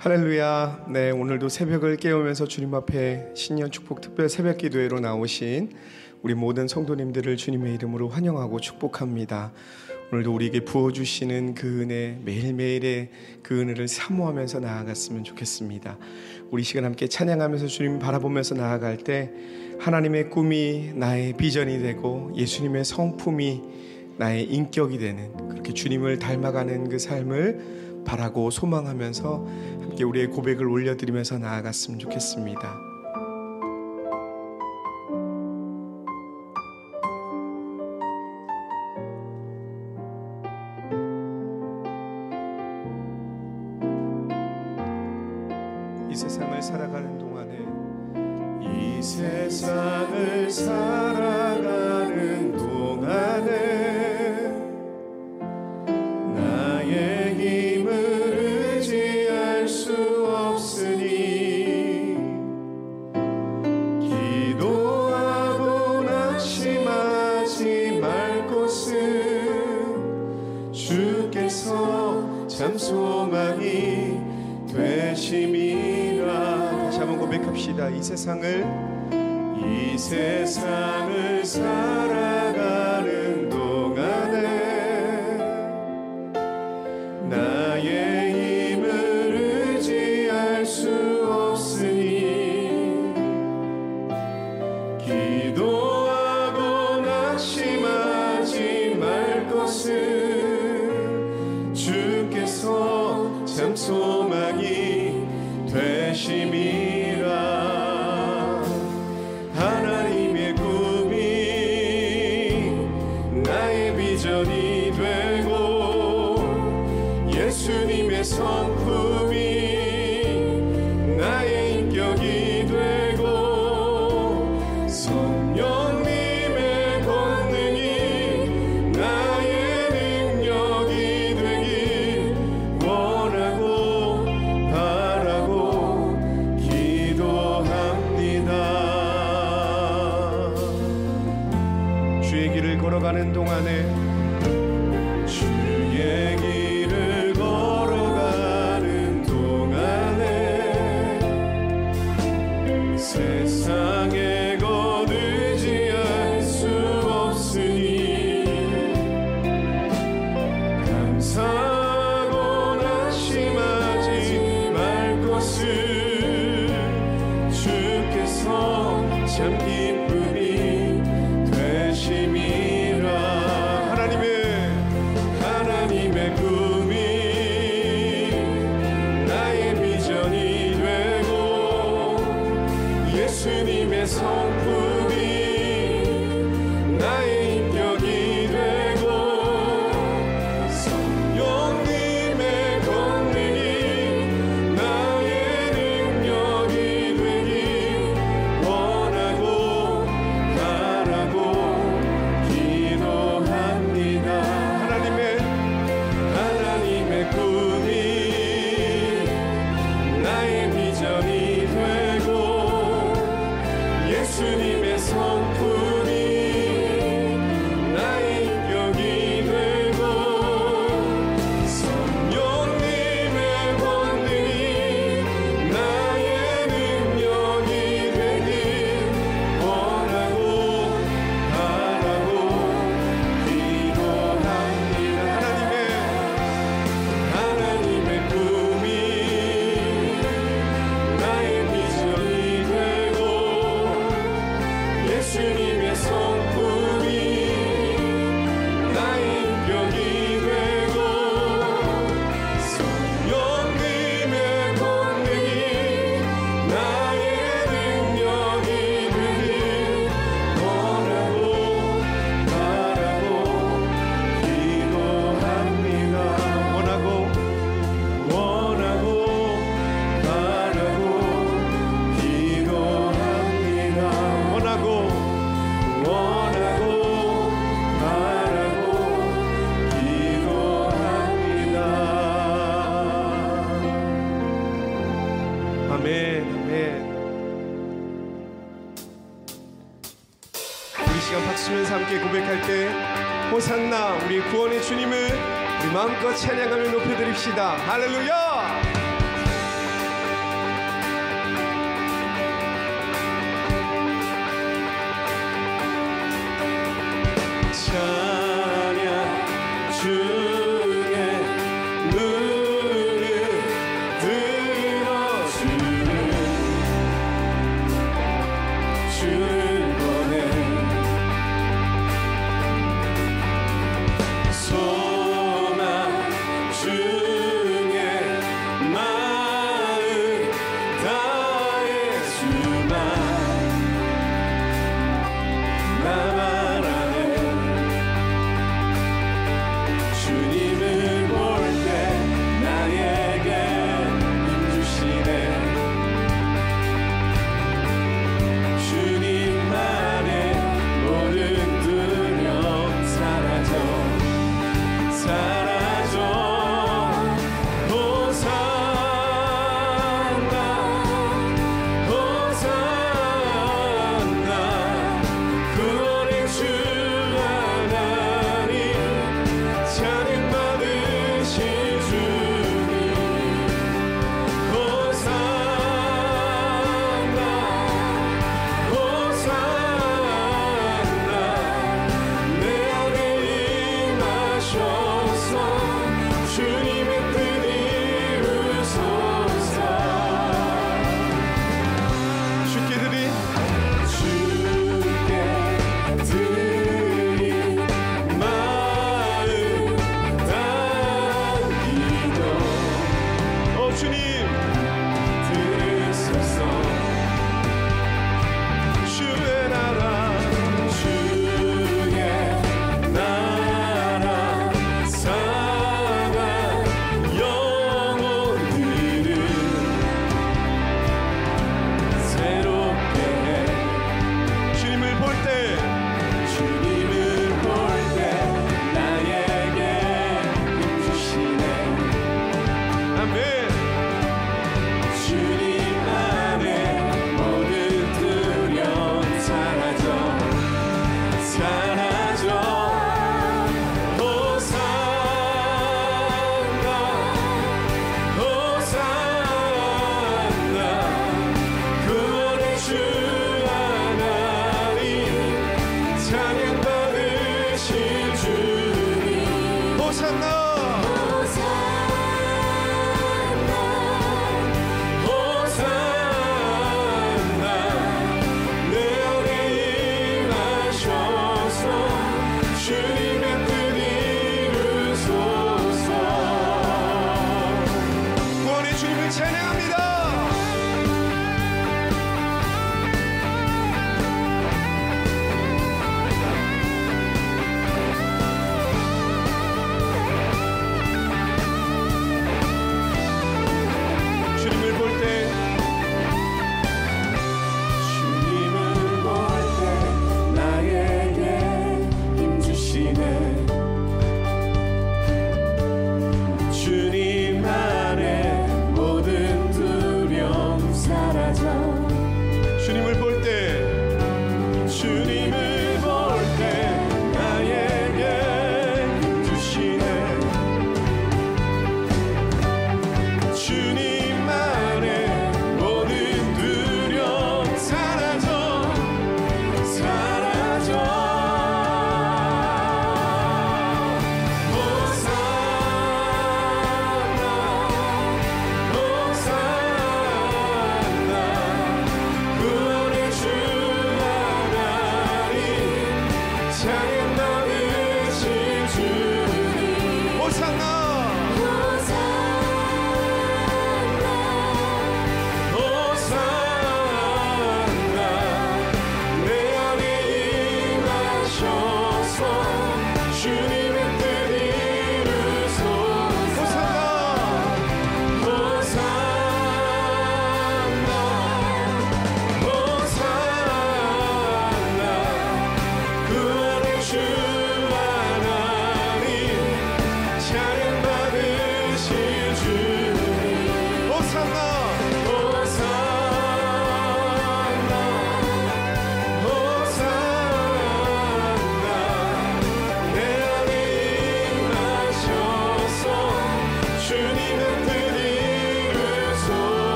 할렐루야. 네, 오늘도 새벽을 깨우면서 주님 앞에 신년 축복 특별 새벽 기도회로 나오신 우리 모든 성도님들을 주님의 이름으로 환영하고 축복합니다. 오늘도 우리에게 부어주시는 그 은혜, 매일매일의 그 은혜를 사모하면서 나아갔으면 좋겠습니다. 우리 시간 함께 찬양하면서 주님 바라보면서 나아갈 때 하나님의 꿈이 나의 비전이 되고 예수님의 성품이 나의 인격이 되는 그렇게 주님을 닮아가는 그 삶을 바라고 소망하면서 하나님께 우리의 고백을 올려드리면서 나아갔으면 좋겠습니다.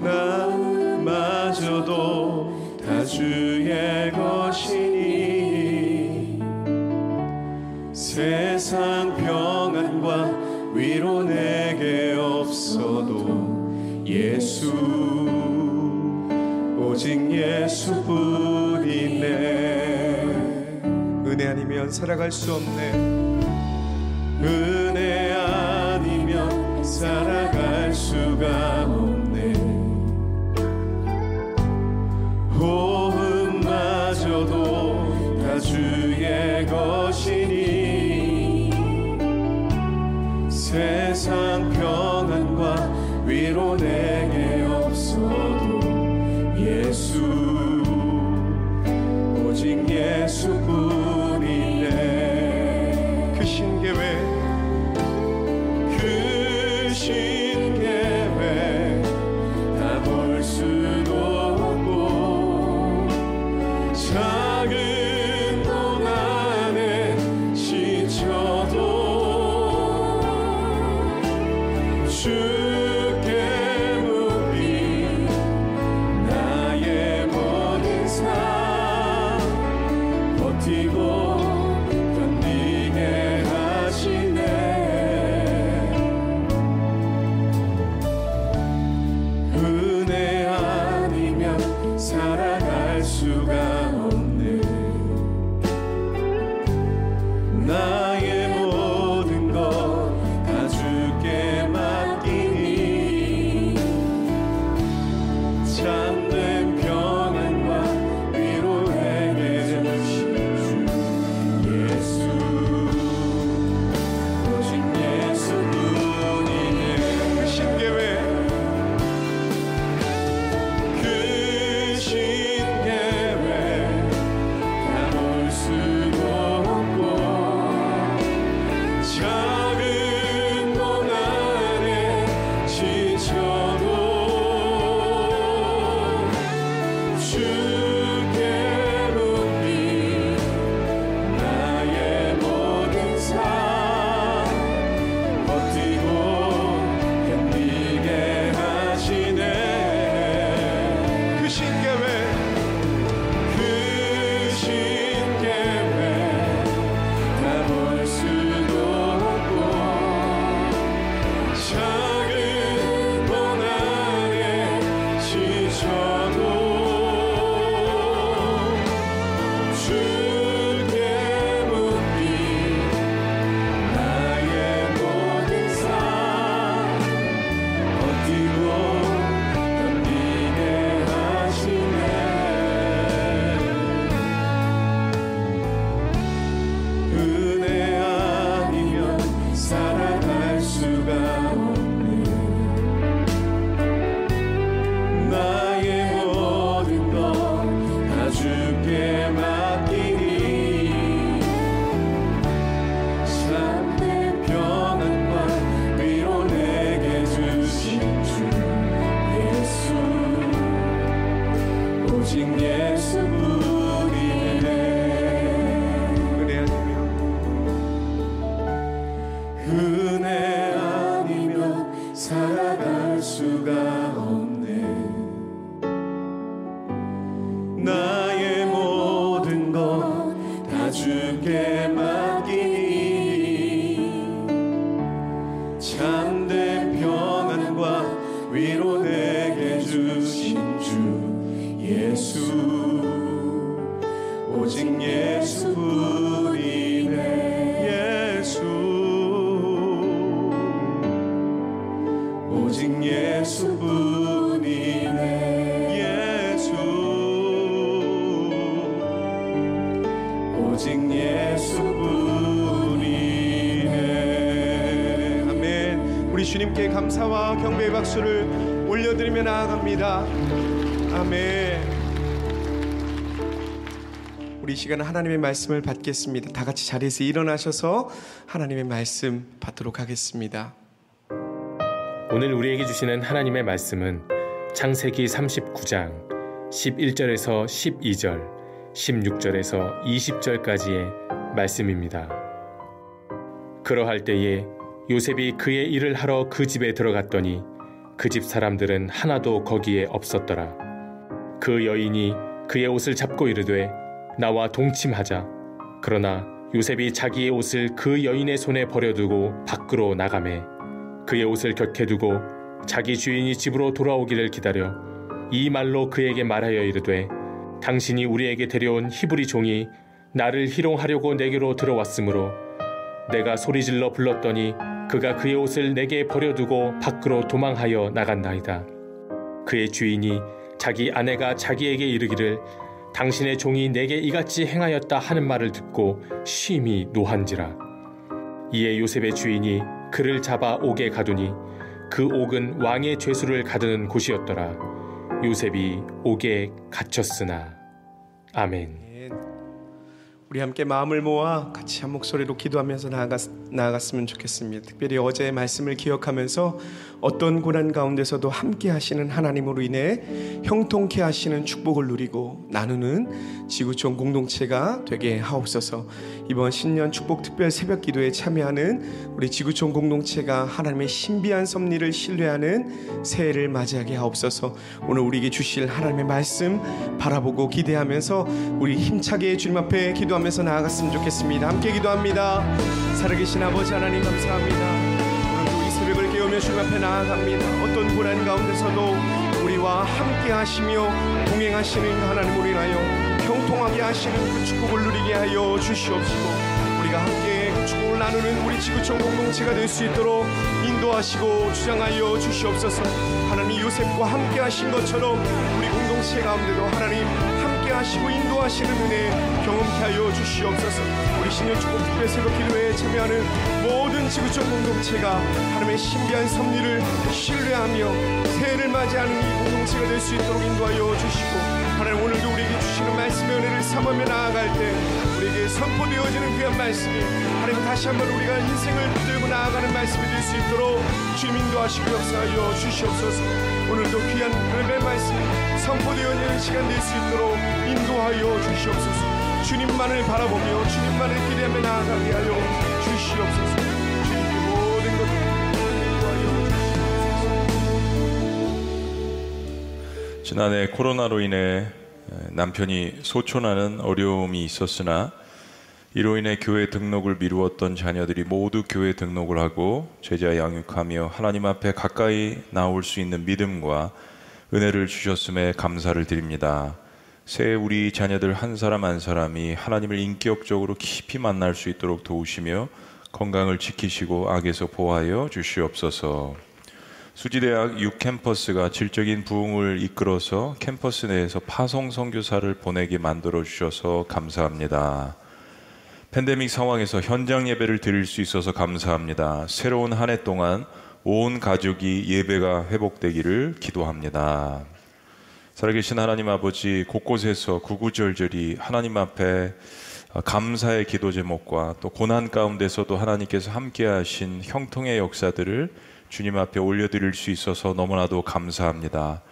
나마저도 다 주의 것이니 세상 평안과 위로 내게 없어도 예수 오직 예수뿐이네. 은혜 아니면 살아갈 수 없네. 시간은 하나님의 말씀을 받겠습니다. 다 같이 자리에서 일어나셔서 하나님의 말씀 받도록 하겠습니다. 오늘 우리에게 주시는 하나님의 말씀은 창세기 39장 11절에서 12절, 16절에서 20절까지의 말씀입니다. 그러할 때에 요셉이 그의 일을 하러 그 집에 들어갔더니 그 집 사람들은 하나도 거기에 없었더라. 그 여인이 그의 옷을 잡고 이르되 나와 동침하자. 그러나 요셉이 자기의 옷을 그 여인의 손에 버려두고 밖으로 나가매 그의 옷을 곁에 두고 자기 주인이 집으로 돌아오기를 기다려 이 말로 그에게 말하여 이르되 당신이 우리에게 데려온 히브리 종이 나를 희롱하려고 내게로 들어왔으므로 내가 소리질러 불렀더니 그가 그의 옷을 내게 버려두고 밖으로 도망하여 나간나이다. 그의 주인이 자기 아내가 자기에게 이르기를 당신의 종이 내게 이같이 행하였다 하는 말을 듣고 심히 노한지라. 이에 요셉의 주인이 그를 잡아 옥에 가두니 그 옥은 왕의 죄수를 가두는 곳이었더라. 요셉이 옥에 갇혔으나. 아멘. 우리 함께 마음을 모아 같이 한 목소리로 기도하면서 나아갔, 나아갔으면 좋겠습니다. 특별히 어제의 말씀을 기억하면서 어떤 고난 가운데서도 함께 하시는 하나님으로 인해 형통케 하시는 축복을 누리고 나누는 지구촌 공동체가 되게 하옵소서. 이번 신년 축복 특별 새벽 기도에 참여하는 우리 지구촌 공동체가 하나님의 신비한 섭리를 신뢰하는 새해를 맞이하게 하옵소서. 오늘 우리에게 주실 하나님의 말씀 바라보고 기대하면서 우리 힘차게 주님 앞에 기도하면서 나아갔으면 좋겠습니다. 함께 기도합니다. 살아계신 아버지 하나님 감사합니다. 오늘도 이 새벽을 깨우며 주님 앞에 나아갑니다. 어떤 고난 가운데서도 우리와 함께 하시며 동행하시는 하나님을 인하여 형통하게 하시는 그 축복을 누리게 하여 주시옵시고 우리가 함께 그 축복을 나누는 우리 지구촌 공동체가 될 수 있도록 인도하시고 주장하여 주시옵소서 하나님 요셉과 함께 하신 것처럼 우리 공동체 가운데도 하나님 함께 하시고 인도하시는 은혜 경험케 하여 주시옵소서. 우리 신년 축복 특별 새벽 기도회에 참여하는 모든 지구촌 공동체가 하나님의 신비한 섭리를 신뢰하며 새해를 맞이하는 이 공동체가 될 수 있도록 인도하여 주시고 하나님 오늘도 우리에게 주시는 말씀의 은혜를 삼으며 나아갈 때 우리에게 선포되어지는 귀한 말씀이 하나님 다시 한번 우리가 인생을 붙들고 나아가는 말씀이 될 수 있도록 주님 인도하시고 역사하여 주시옵소서. 오늘도 귀한 하나님의 말씀이 선포되어지는 시간 될 수 있도록 인도하여 주시옵소서. 주님만을 바라보며 주님만을 기대하며 나아가게 하여 주시옵소서 지난해 코로나로 인해 남편이 소촌하는 어려움이 있었으나 이로 인해 교회 등록을 미루었던 자녀들이 모두 교회 등록을 하고 제자 양육하며 하나님 앞에 가까이 나올 수 있는 믿음과 은혜를 주셨음에 감사를 드립니다. 새해 우리 자녀들 한 사람 한 사람이 하나님을 인격적으로 깊이 만날 수 있도록 도우시며 건강을 지키시고 악에서 보호하여 주시옵소서. 수지대학 6캠퍼스가 질적인 부흥을 이끌어서 캠퍼스 내에서 파송 선교사를 보내게 만들어 주셔서 감사합니다. 팬데믹 상황에서 현장 예배를 드릴 수 있어서 감사합니다. 새로운 한 해 동안 온 가족이 예배가 회복되기를 기도합니다. 살아계신 하나님 아버지 곳곳에서 구구절절히 하나님 앞에 감사의 기도 제목과 또 고난 가운데서도 하나님께서 함께하신 형통의 역사들을 주님 앞에 올려드릴 수 있어서 너무나도 감사합니다.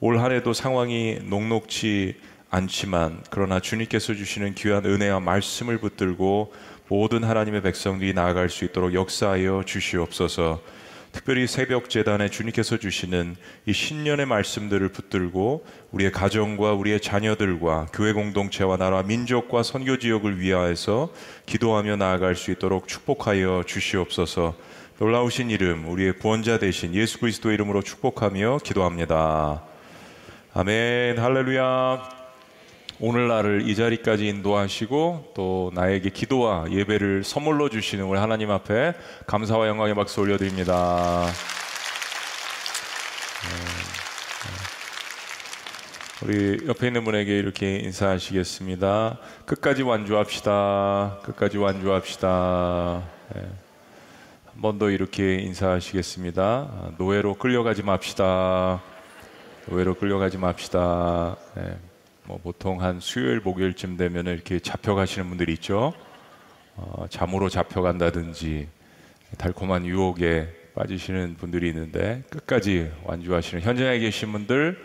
올 한 해도 상황이 녹록치 않지만 그러나 주님께서 주시는 귀한 은혜와 말씀을 붙들고 모든 하나님의 백성들이 나아갈 수 있도록 역사하여 주시옵소서. 특별히 새벽 재단에 주님께서 주시는 이 신년의 말씀들을 붙들고 우리의 가정과 우리의 자녀들과 교회 공동체와 나라 민족과 선교 지역을 위하여서 기도하며 나아갈 수 있도록 축복하여 주시옵소서. 놀라우신 이름 우리의 구원자 되신 예수 그리스도의 이름으로 축복하며 기도합니다. 아멘. 할렐루야. 오늘날을 이 자리까지 인도하시고 또 나에게 기도와 예배를 선물로 주시는 우리 하나님 앞에 감사와 영광의 박수 올려드립니다. 네, 네. 우리 옆에 있는 분에게 이렇게 인사하시겠습니다. 끝까지 완주합시다. 끝까지 완주합시다. 네. 한번 더 이렇게 인사하시겠습니다. 노예로 끌려가지 맙시다. 노예로 끌려가지 맙시다. 네. 뭐 보통 한 수요일 목요일쯤 되면 이렇게 잡혀가시는 분들이 있죠. 어, 잠으로 잡혀간다든지 달콤한 유혹에 빠지시는 분들이 있는데 끝까지 완주하시는 현장에 계신 분들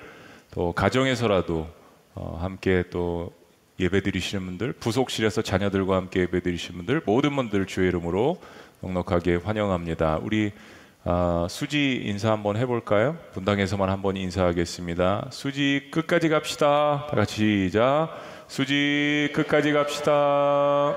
또 가정에서라도 어, 함께 또 예배 드리시는 분들 부속실에서 자녀들과 함께 예배 드리시는 분들 모든 분들 주의 이름으로 넉넉하게 환영합니다. 우리 아, 수지 인사 한번 해볼까요? 분당에서만 한번 인사하겠습니다. 수지 끝까지 갑시다. 다 같이 시작. 수지 끝까지 갑시다.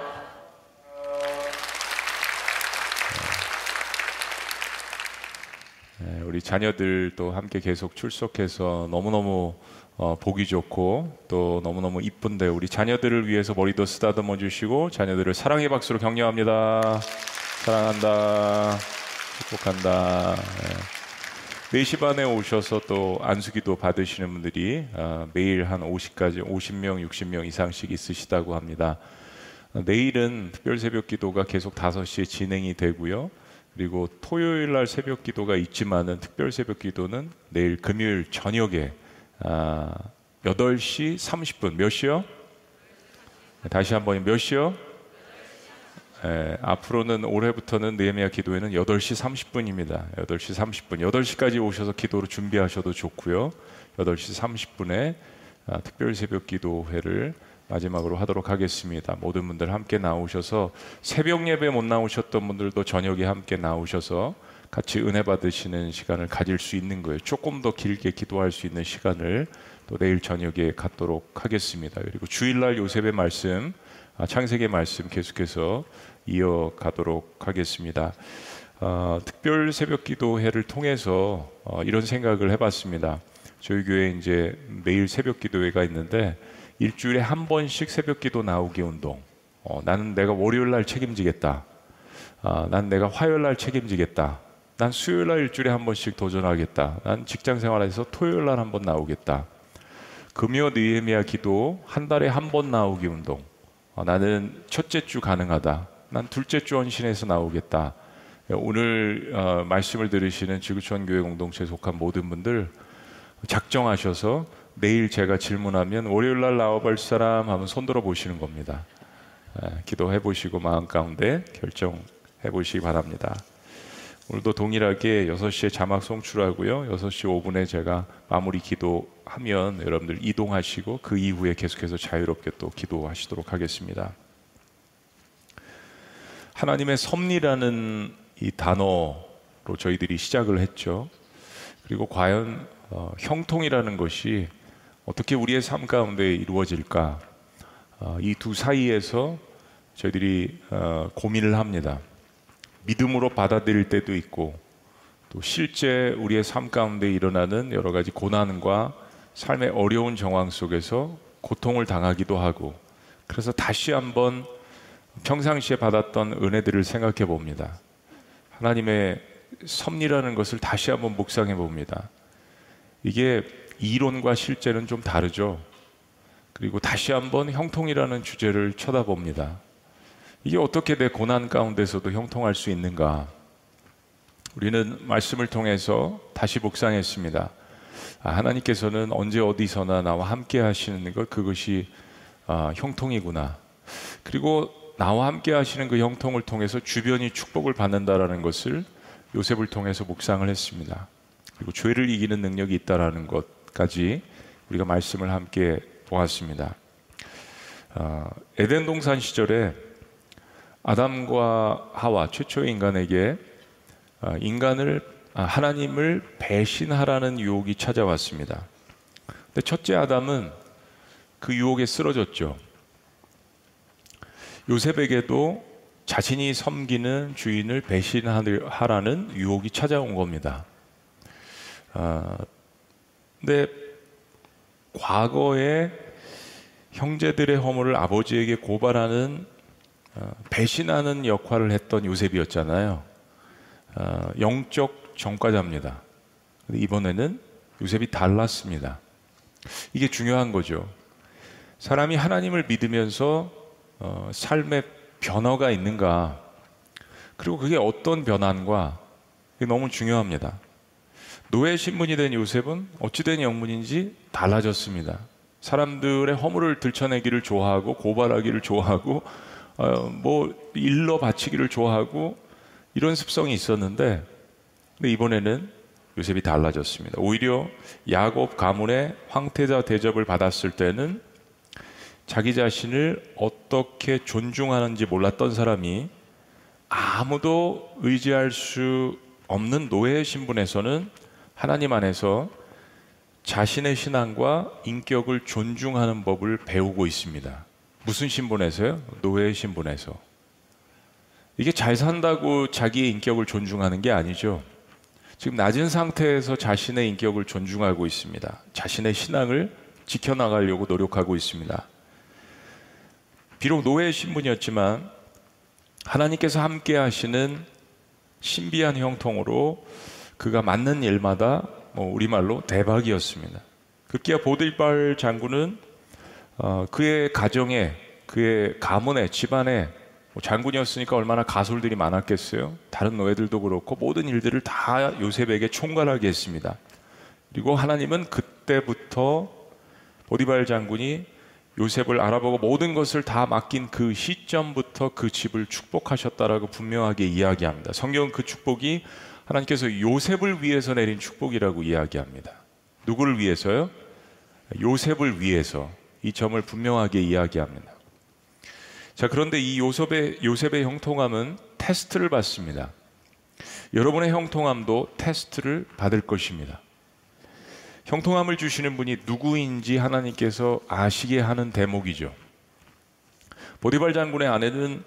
네, 우리 자녀들도 함께 계속 출석해서 너무너무 어, 보기 좋고 또 너무너무 이쁜데 우리 자녀들을 위해서 머리도 쓰다듬어 주시고 자녀들을 사랑의 박수로 격려합니다. 사랑한다. 축복한다. 네. 4시 반에 오셔서 또 안수기도 받으시는 분들이 아, 매일 한 50까지 50명, 60명 이상씩 있으시다고 합니다. 내일은 특별 새벽 기도가 계속 5시에 진행이 되고요. 그리고 토요일 날 새벽 기도가 있지만은 특별 새벽 기도는 내일 금요일 저녁에 아, 8시 30분 몇 시요? 다시 한번 몇 시요? 예, 앞으로는 올해부터는 느헤미야 기도회는 8시 30분입니다. 8시 30분. 8시까지 오셔서 기도로 준비하셔도 좋고요. 8시 30분에 아, 특별 새벽 기도회를 마지막으로 하도록 하겠습니다. 모든 분들 함께 나오셔서 새벽 예배 못 나오셨던 분들도 저녁에 함께 나오셔서 같이 은혜 받으시는 시간을 가질 수 있는 거예요. 조금 더 길게 기도할 수 있는 시간을 또 내일 저녁에 갖도록 하겠습니다. 그리고 주일날 요셉의 말씀, 아, 창세기 말씀 계속해서 이어가도록 하겠습니다. 어, 특별 새벽 기도회를 통해서 어, 이런 생각을 해봤습니다. 저희 교회 이제 매일 새벽 기도회가 있는데 일주일에 한 번씩 새벽 기도 나오기 운동. 어, 나는 내가 월요일 날 책임지겠다. 아, 난 내가 화요일 날 책임지겠다. 난 수요일 날 일주일에 한 번씩 도전하겠다. 난 직장 생활에서 토요일 날 한 번 나오겠다. 금요 느헤미야 기도 한 달에 한 번 나오기 운동. 어, 나는 첫째 주 가능하다. 난 둘째 주 헌신에서 나오겠다. 오늘 어, 말씀을 들으시는 지구촌 교회 공동체에 속한 모든 분들 작정하셔서 내일 제가 질문하면 월요일 날 나와볼 사람 하면 손들어 보시는 겁니다. 에, 기도해 보시고 마음 가운데 결정해 보시기 바랍니다. 오늘도 동일하게 6시에 자막 송출하고요. 6시 5분에 제가 마무리 기도하면 여러분들 이동하시고 그 이후에 계속해서 자유롭게 또 기도하시도록 하겠습니다. 하나님의 섭리라는 이 단어로 저희들이 시작을 했죠. 그리고 과연 어, 형통이라는 것이 어떻게 우리의 삶 가운데 이루어질까? 어, 이두 사이에서 저희들이 어, 고민을 합니다. 믿음으로 받아들일 때도 있고 또 실제 우리의 삶 가운데 일어나는 여러 가지 고난과 삶의 어려운 정황 속에서 고통을 당하기도 하고 그래서 다시 한번 평상시에 받았던 은혜들을 생각해 봅니다. 하나님의 섭리라는 것을 다시 한번 묵상해 봅니다. 이게 이론과 실제는 좀 다르죠. 그리고 다시 한번 형통이라는 주제를 쳐다봅니다. 이게 어떻게 내 고난 가운데서도 형통할 수 있는가? 우리는 말씀을 통해서 다시 묵상했습니다. 아, 하나님께서는 언제 어디서나 나와 함께 하시는 것 그것이 아, 형통이구나. 그리고 나와 함께 하시는 그 형통을 통해서 주변이 축복을 받는다라는 것을 요셉을 통해서 묵상을 했습니다. 그리고 죄를 이기는 능력이 있다라는 것, 13절까지 우리가 말씀을 함께 보았습니다. 어, 에덴 동산 시절에 아담과 하와 최초의 인간에게 어, 인간을 아, 하나님을 배신하라는 유혹이 찾아왔습니다. 근데 첫째 아담은 그 유혹에 쓰러졌죠. 요셉에게도 자신이 섬기는 주인을 배신하라는 유혹이 찾아온 겁니다. 아, 근데 과거에 형제들의 허물을 아버지에게 고발하는 어, 배신하는 역할을 했던 요셉이었잖아요. 어, 영적 전과자입니다. 이번에는 요셉이 달랐습니다. 이게 중요한 거죠. 사람이 하나님을 믿으면서 어, 삶의 변화가 있는가, 그리고 그게 어떤 변화인가, 그게 너무 중요합니다. 노예 신분이 된 요셉은 어찌된 영문인지 달라졌습니다. 사람들의 허물을 들춰내기를 좋아하고 고발하기를 좋아하고 어, 뭐 일러 바치기를 좋아하고 이런 습성이 있었는데 근데 이번에는 요셉이 달라졌습니다. 오히려 야곱 가문의 황태자 대접을 받았을 때는 자기 자신을 어떻게 존중하는지 몰랐던 사람이 아무도 의지할 수 없는 노예의 신분에서는 하나님 안에서 자신의 신앙과 인격을 존중하는 법을 배우고 있습니다. 무슨 신분에서요? 노예의 신분에서. 이게 잘 산다고 자기의 인격을 존중하는 게 아니죠. 지금 낮은 상태에서 자신의 인격을 존중하고 있습니다. 자신의 신앙을 지켜나가려고 노력하고 있습니다. 비록 노예의 신분이었지만 하나님께서 함께 하시는 신비한 형통으로 그가 맞는 일마다 뭐 우리말로 대박이었습니다. 급기야 보들발 장군은 어, 그의 가정에 그의 가문에 집안에 뭐 장군이었으니까 얼마나 가솔들이 많았겠어요. 다른 노예들도 그렇고 모든 일들을 다 요셉에게 총괄하게 했습니다. 그리고 하나님은 그때부터 보디발 장군이 요셉을 알아보고 모든 것을 다 맡긴 그 시점부터 그 집을 축복하셨다라고 분명하게 이야기합니다. 성경은 그 축복이 하나님께서 요셉을 위해서 내린 축복이라고 이야기합니다. 누구를 위해서요? 요셉을 위해서 이 점을 분명하게 이야기합니다. 자, 그런데 이 요셉의, 요셉의 형통함은 테스트를 받습니다. 여러분의 형통함도 테스트를 받을 것입니다. 형통함을 주시는 분이 누구인지 하나님께서 아시게 하는 대목이죠. 보디발 장군의 아내는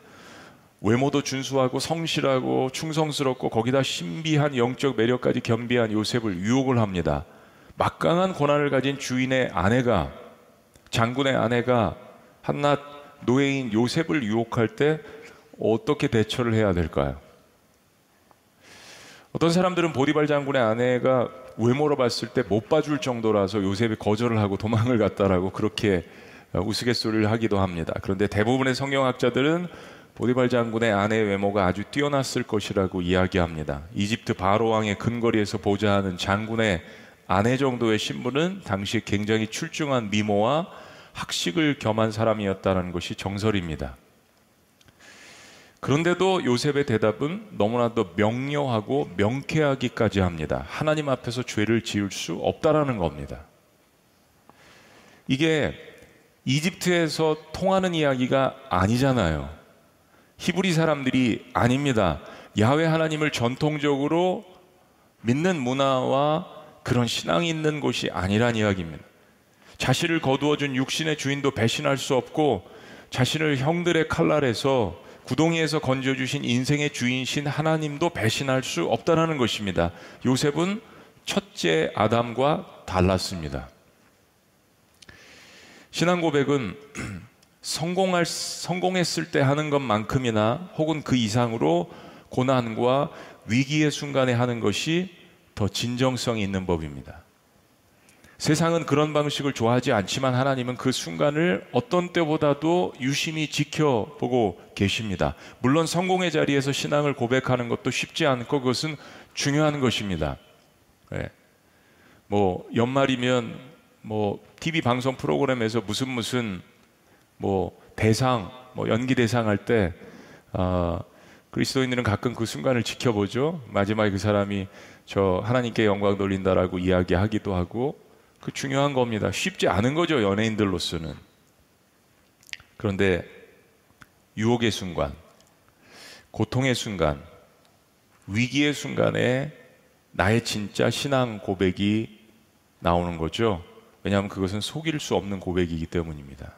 외모도 준수하고 성실하고 충성스럽고 거기다 신비한 영적 매력까지 겸비한 요셉을 유혹을 합니다. 막강한 권한을 가진 주인의 아내가 장군의 아내가 한낱 노예인 요셉을 유혹할 때 어떻게 대처를 해야 될까요? 어떤 사람들은 보디발 장군의 아내가 외모로 봤을 때 못 봐줄 정도라서 요셉이 거절을 하고 도망을 갔다라고 그렇게 우스갯소리를 하기도 합니다. 그런데 대부분의 성경학자들은 보디발 장군의 아내의 외모가 아주 뛰어났을 것이라고 이야기합니다. 이집트 바로 왕의 근거리에서 보좌하는 장군의 아내 정도의 신분은 당시 굉장히 출중한 미모와 학식을 겸한 사람이었다는 것이 정설입니다. 그런데도 요셉의 대답은 너무나도 명료하고 명쾌하기까지 합니다. 하나님 앞에서 죄를 지을 수 없다라는 겁니다. 이게 이집트에서 통하는 이야기가 아니잖아요. 히브리 사람들이 아닙니다. 야훼 하나님을 전통적으로 믿는 문화와 그런 신앙이 있는 곳이 아니란 이야기입니다. 자신을 거두어준 육신의 주인도 배신할 수 없고 자신을 형들의 칼날에서 구덩이에서 건져주신 인생의 주인신 하나님도 배신할 수 없다는 것입니다. 요셉은 첫째 아담과 달랐습니다. 신앙 고백은 성공할, 성공했을 때 하는 것만큼이나 혹은 그 이상으로 고난과 위기의 순간에 하는 것이 더 진정성이 있는 법입니다. 세상은 그런 방식을 좋아하지 않지만 하나님은 그 순간을 어떤 때보다도 유심히 지켜보고 계십니다. 물론 성공의 자리에서 신앙을 고백하는 것도 쉽지 않고 그것은 중요한 것입니다. 네. 뭐 연말이면 뭐 TV 방송 프로그램에서 무슨 무슨 뭐 대상, 뭐 연기 대상 할때 어, 그리스도인들은 가끔 그 순간을 지켜보죠. 마지막에 그 사람이 저 하나님께 영광 돌린다라고 이야기하기도 하고 그 중요한 겁니다. 쉽지 않은 거죠, 연예인들로서는. 그런데 유혹의 순간, 고통의 순간, 위기의 순간에 나의 진짜 신앙 고백이 나오는 거죠. 왜냐하면 그것은 속일 수 없는 고백이기 때문입니다.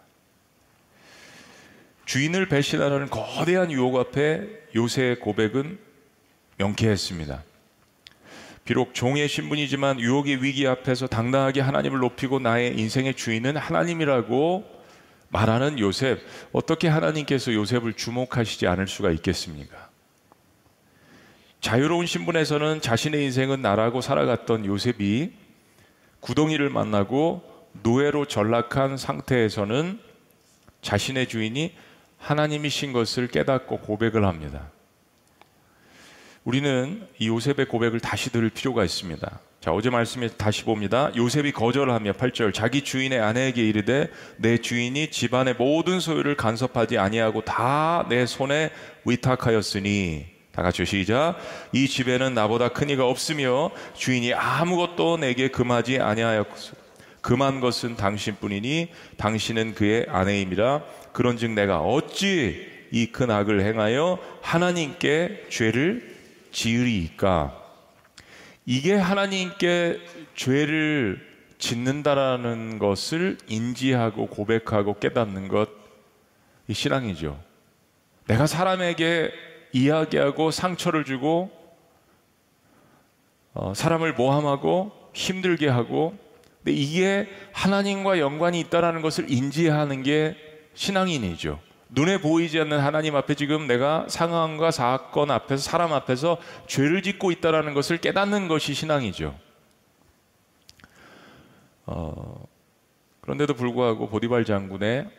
주인을 배신하는 거대한 유혹 앞에 요새의 고백은 명쾌했습니다. 비록 종의 신분이지만 유혹의 위기 앞에서 당당하게 하나님을 높이고 나의 인생의 주인은 하나님이라고 말하는 요셉. 어떻게 하나님께서 요셉을 주목하시지 않을 수가 있겠습니까? 자유로운 신분에서는 자신의 인생은 나라고 살아갔던 요셉이 구덩이를 만나고 노예로 전락한 상태에서는 자신의 주인이 하나님이신 것을 깨닫고 고백을 합니다. 우리는 이 요셉의 고백을 다시 들을 필요가 있습니다. 자, 어제 말씀에 다시 봅니다. 요셉이 거절하며 8절 자기 주인의 아내에게 이르되 내 주인이 집안의 모든 소유를 간섭하지 아니하고 다 내 손에 위탁하였으니 다 같이 시작. 이 집에는 나보다 큰 이가 없으며 주인이 아무것도 내게 금하지 아니하였소. 금한 것은 당신뿐이니 당신은 그의 아내임이라 그런즉 내가 어찌 이 큰 악을 행하여 하나님께 죄를 지으리이까 이게 하나님께 죄를 짓는다라는 것을 인지하고 고백하고 깨닫는 것, 이 신앙이죠. 내가 사람에게 이야기하고 상처를 주고, 어, 사람을 모함하고 힘들게 하고, 근데 이게 하나님과 연관이 있다라는 것을 인지하는 게 신앙인이죠. 눈에 보이지 않는 하나님 앞에 지금 내가 상황과 사건 앞에서 사람 앞에서 죄를 짓고 있다라는 것을 깨닫는 것이 신앙이죠. 어, 그런데도 불구하고 보디발 장군의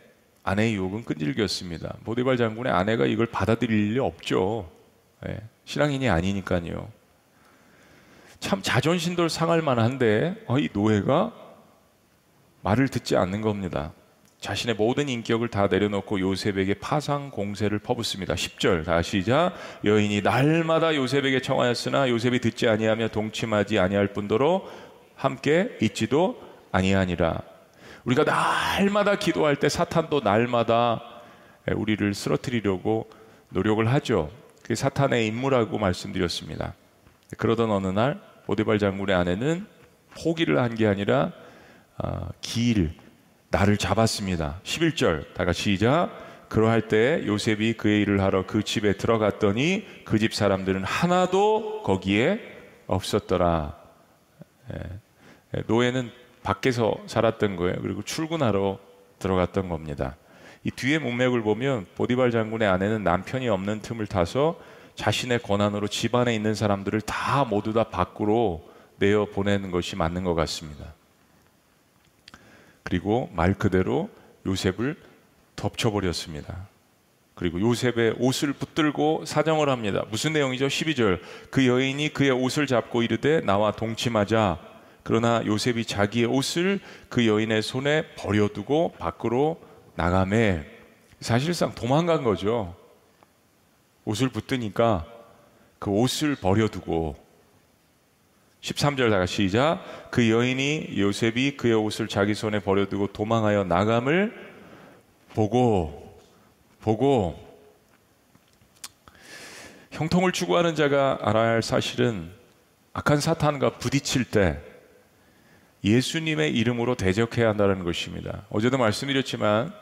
아내의 유혹은 끈질겼습니다. 보디발 장군의 아내가 이걸 받아들일 리 없죠. 네, 신앙인이 아니니까요. 참 자존심도 상할 만한데 어, 이 노예가 말을 듣지 않는 겁니다. 자신의 모든 인격을 다 내려놓고 요셉에게 파상 공세를 퍼붓습니다. 10절 다시 시작 여인이 날마다 요셉에게 청하였으나 요셉이 듣지 아니하며 동침하지 아니할 뿐더러 함께 있지도 아니하니라. 우리가 날마다 기도할 때 사탄도 날마다 우리를 쓰러뜨리려고 노력을 하죠. 그게 사탄의 임무라고 말씀드렸습니다. 그러던 어느 날 보디발 장군의 아내는 포기를 한 게 아니라 어, 길 나를 잡았습니다. 11절 다 같이 시작. 그러할 때 요셉이 그의 일을 하러 그 집에 들어갔더니 그 집 사람들은 하나도 거기에 없었더라. 예. 예. 노예는 밖에서 살았던 거예요. 그리고 출근하러 들어갔던 겁니다. 이 뒤에 문맥을 보면 보디발 장군의 아내는 남편이 없는 틈을 타서 자신의 권한으로 집안에 있는 사람들을 다 모두 다 밖으로 내어 보내는 것이 맞는 것 같습니다. 그리고 말 그대로 요셉을 덮쳐버렸습니다. 그리고 요셉의 옷을 붙들고 사정을 합니다. 무슨 내용이죠? 12절. 그 여인이 그의 옷을 잡고 이르되 나와 동침하자. 그러나 요셉이 자기의 옷을 그 여인의 손에 버려두고 밖으로 나가매 사실상 도망간 거죠. 옷을 붙드니까 그 옷을 버려두고 13절 다가 시작. 그 여인이 요셉이 그의 옷을 자기 손에 버려두고 도망하여 나감을 보고 보고 형통을 추구하는 자가 알아야 할 사실은 악한 사탄과 부딪힐 때 예수님의 이름으로 대적해야 한다는 것입니다. 어제도 말씀드렸지만